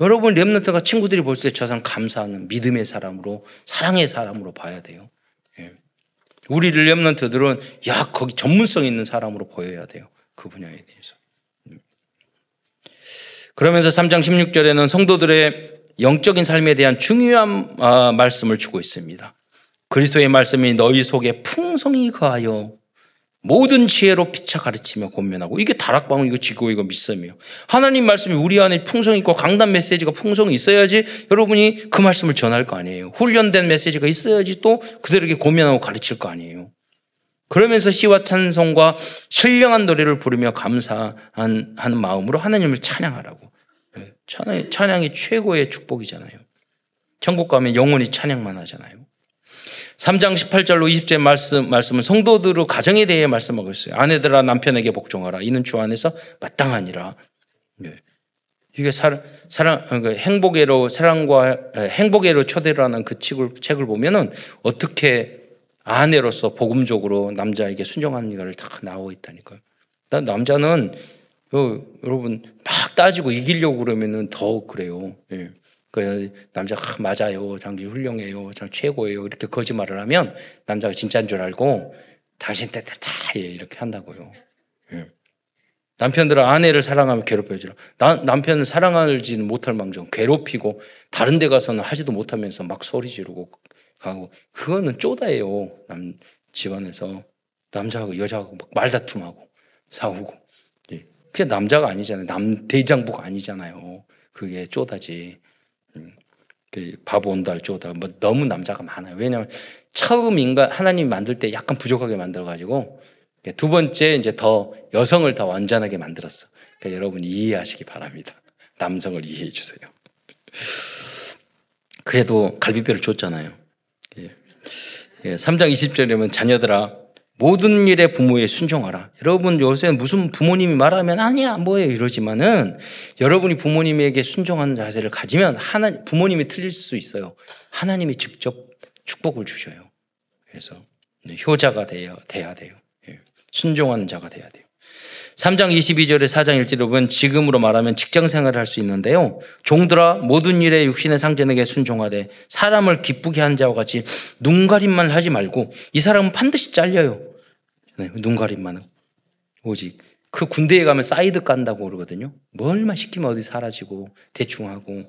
여러분 렘넌트가 친구들이 볼 때 저 사람 감사하는 믿음의 사람으로 사랑의 사람으로 봐야 돼요. 예. 우리 렘넌트들은 야 거기 전문성 있는 사람으로 보여야 돼요. 그 분야에 대해서. 그러면서 3장 16절에는 성도들의 영적인 삶에 대한 중요한 아, 말씀을 주고 있습니다. 그리스도의 말씀이 너희 속에 풍성히 거하여 모든 지혜로 피차 가르치며 권면하고 이게 다락방은 이거 지고 이거 믿음이에요. 하나님 말씀이 우리 안에 풍성 있고 강단 메시지가 풍성히 있어야지 여러분이 그 말씀을 전할 거 아니에요. 훈련된 메시지가 있어야지 또 그들에게 고면하고 가르칠 거 아니에요. 그러면서 시와 찬송과 신령한 노래를 부르며 감사하는 마음으로 하나님을 찬양하라고. 예, 찬양, 찬양이 최고의 축복이잖아요. 천국 가면 영원히 찬양만 하잖아요. 3장 18절로 20절 말씀, 말씀은 성도들의 가정에 대해 말씀하고 있어요. 아내들아 남편에게 복종하라. 이는 주 안에서 마땅하니라. 네. 이게 사랑, 사랑, 그 행복에로, 사랑과 행복에로 초대를 하는 그 책을, 책을 보면은 어떻게 아내로서 복음적으로 남자에게 순종하는 가를다 나와 있다니까요. 남자는 요, 여러분 막 따지고 이기려고 그러면은 더 그래요. 예. 그 남자 아, 맞아요, 장비 훌륭해요, 장 최고예요 이렇게 거짓말을 하면 남자가 진짜인 줄 알고 당신 때다 예, 이렇게 한다고요. 예. 남편들은 아내를 사랑하면 괴롭혀주라. 남편을 사랑하지는 못할 망정 괴롭히고 다른 데 가서는 하지도 못하면서 막 소리 지르고 가고 그거는 쪼다예요. 남 집안에서 남자하고 여자하고 막 말다툼하고 싸우고 예. 그게 남자가 아니잖아요. 남 대장부가 아니잖아요. 그게 쪼다지. 음. 그 온달 쪼다. 뭐 너무 남자가 많아요. 왜냐하면 처음 인간 하나님 만들 때 약간 부족하게 만들어 가지고 두 번째 이제 더 여성을 더 완전하게 만들었어. 그러니까 여러분 이해하시기 바랍니다. 남성을 이해해 주세요. 그래도 갈비뼈를 줬잖아요. 3장 예, 20절이면 자녀들아 모든 일에 부모에 순종하라. 여러분 요새 무슨 부모님이 말하면 아니야 뭐예요 이러지만은 여러분이 부모님에게 순종하는 자세를 가지면 하나 부모님이 틀릴 수 있어요. 하나님이 직접 축복을 주셔요. 그래서 효자가 돼야, 돼야 돼요. 예. 순종하는 자가 돼야 돼요. 3장 22절에 4장 1절에 보면 지금으로 말하면 직장 생활을 할 수 있는데요. 종들아 모든 일에 육신의 상전에게 순종하되 사람을 기쁘게 한 자와 같이 눈가림만 하지 말고 이 사람은 반드시 잘려요. 네, 눈가림만은 오직 그 군대에 가면 사이드 깐다고 그러거든요. 뭘만 시키면 어디 사라지고 대충 하고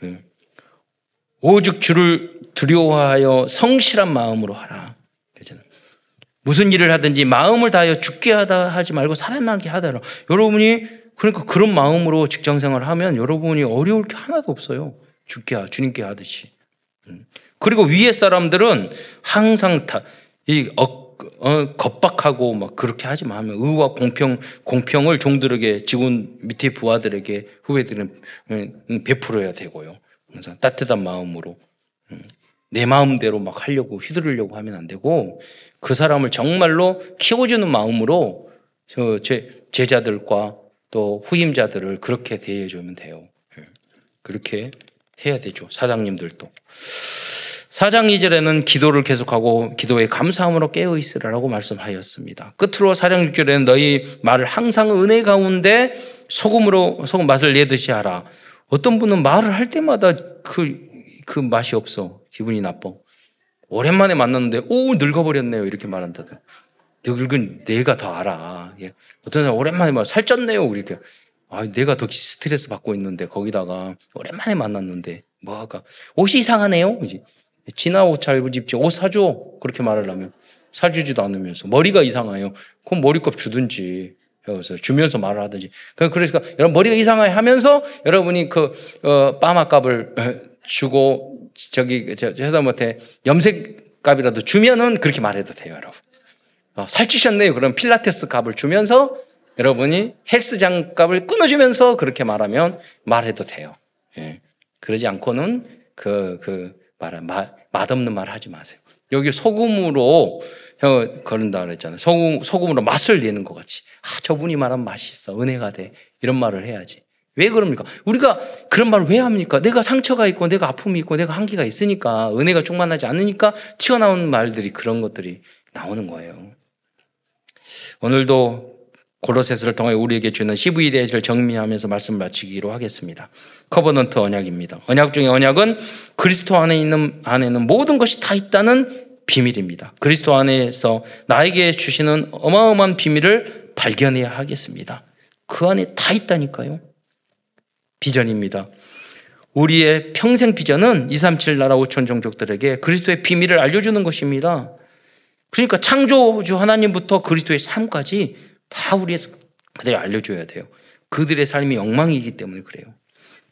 네. 오직 주를 두려워하여 성실한 마음으로 하라. 무슨 일을 하든지 마음을 다하여 죽게 하다 하지 말고 살아나게 하더라. 여러분이 그러니까 그런 마음으로 직장 생활을 하면 여러분이 어려울 게 하나도 없어요. 죽게 하, 주님께 하듯이. 음. 그리고 위에 사람들은 항상 다, 이, 어, 어, 겁박하고 막 그렇게 하지 마면 의와 공평, 공평을 종들에게, 직원 밑에 부하들에게, 후배들은 음, 베풀어야 되고요. 항상 따뜻한 마음으로. 음. 내 마음대로 막 하려고 휘두르려고 하면 안 되고 그 사람을 정말로 키워주는 마음으로 저 제, 제자들과 또 후임자들을 그렇게 대해주면 돼요. 예. 그렇게 해야 되죠. 사장님들도. 사장 2절에는 기도를 계속하고 기도에 감사함으로 깨어 있으라라고 말씀하였습니다. 끝으로 사장 6절에는 너희 말을 항상 은혜 가운데 소금으로 소금 맛을 내듯이 하라. 어떤 분은 말을 할 때마다 그, 그 맛이 없어. 기분이 나빠. 오랜만에 만났는데 오 늙어버렸네요 이렇게 말한다든. 늙은 내가 더 알아. 예. 어떤 사람 오랜만에 막 살쪘네요 이렇게. 아 내가 더 스트레스 받고 있는데 거기다가 오랜만에 만났는데 뭐가 옷이 이상하네요. 그지? 지나 옷 잘 입지 옷 사줘 그렇게 말을 하면 사주지도 않으면서 머리가 이상해요. 그럼 머리값 주든지. 그래서 주면서 말을 하든지. 그러니까 여러분 머리가 이상해 하면서 여러분이 그 어, 빠마값을 주고 저기 저 회사한테 염색 값이라도 주면은 그렇게 말해도 돼요, 여러분. 어, 살찌셨네요. 그럼 필라테스 값을 주면서 여러분이 헬스장 값을 끊어주면서 그렇게 말하면 말해도 돼요. 예. 그러지 않고는 그, 그, 말, 마, 맛없는 말 하지 마세요. 여기 소금으로 형 그런다 그랬잖아요. 소금, 소금으로 맛을 내는 것 같이. 아, 저분이 말하면 맛이 있어. 은혜가 돼. 이런 말을 해야지. 왜 그럽니까? 우리가 그런 말을 왜 합니까? 내가 상처가 있고, 내가 아픔이 있고, 내가 한계가 있으니까, 은혜가 충만하지 않으니까 튀어나오는 말들이 그런 것들이 나오는 거예요. 오늘도 골로새서를 통해 우리에게 주는 CV에 대해서 정리하면서 말씀 마치기로 하겠습니다. covenant 언약입니다. 언약 중에 언약은 그리스도 안에 있는 안에는 모든 것이 다 있다는 비밀입니다. 그리스도 안에서 나에게 주시는 어마어마한 비밀을 발견해야 하겠습니다. 그 안에 다 있다니까요. 비전입니다. 우리의 평생 비전은 237 나라 5천 종족들에게 그리스도의 비밀을 알려주는 것입니다. 그러니까 창조주 하나님부터 그리스도의 삶까지 다 우리의 그대로 알려줘야 돼요. 그들의 삶이 엉망이기 때문에 그래요.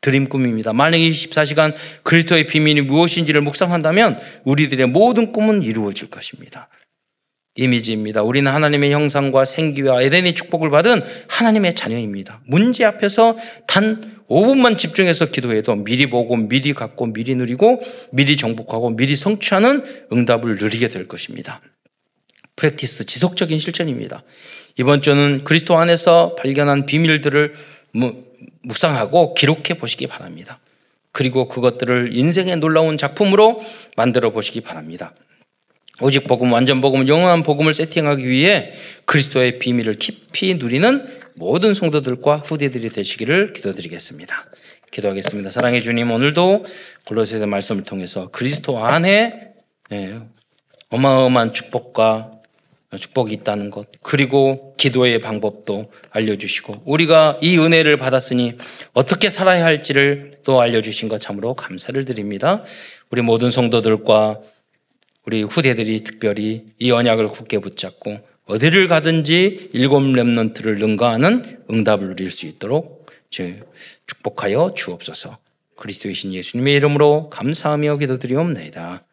드림 꿈입니다. 만약 24시간 그리스도의 비밀이 무엇인지를 묵상한다면 우리들의 모든 꿈은 이루어질 것입니다. 이미지입니다. 우리는 하나님의 형상과 생기와 에덴의 축복을 받은 하나님의 자녀입니다. 문제 앞에서 단 5분만 집중해서 기도해도 미리 보고 미리 갖고 미리 누리고 미리 정복하고 미리 성취하는 응답을 누리게 될 것입니다. 프랙티스 지속적인 실천입니다. 이번 주는 그리스도 안에서 발견한 비밀들을 묵상하고 기록해 보시기 바랍니다. 그리고 그것들을 인생의 놀라운 작품으로 만들어 보시기 바랍니다. 오직 복음, 완전 복음, 영원한 복음을 세팅하기 위해 그리스도의 비밀을 깊이 누리는 모든 성도들과 후대들이 되시기를 기도드리겠습니다. 기도하겠습니다. 사랑해 주님, 오늘도 골로새서 말씀을 통해서 그리스도 안에 예, 어마어마한 축복과 축복이 있다는 것, 그리고 기도의 방법도 알려주시고, 우리가 이 은혜를 받았으니 어떻게 살아야 할지를 또 알려주신 것 참으로 감사를 드립니다. 우리 모든 성도들과 우리 후대들이 특별히 이 언약을 굳게 붙잡고 어디를 가든지 일곱 렘넌트를 능가하는 응답을 누릴 수 있도록 축복하여 주옵소서. 그리스도이신 예수님의 이름으로 감사하며 기도드리옵나이다.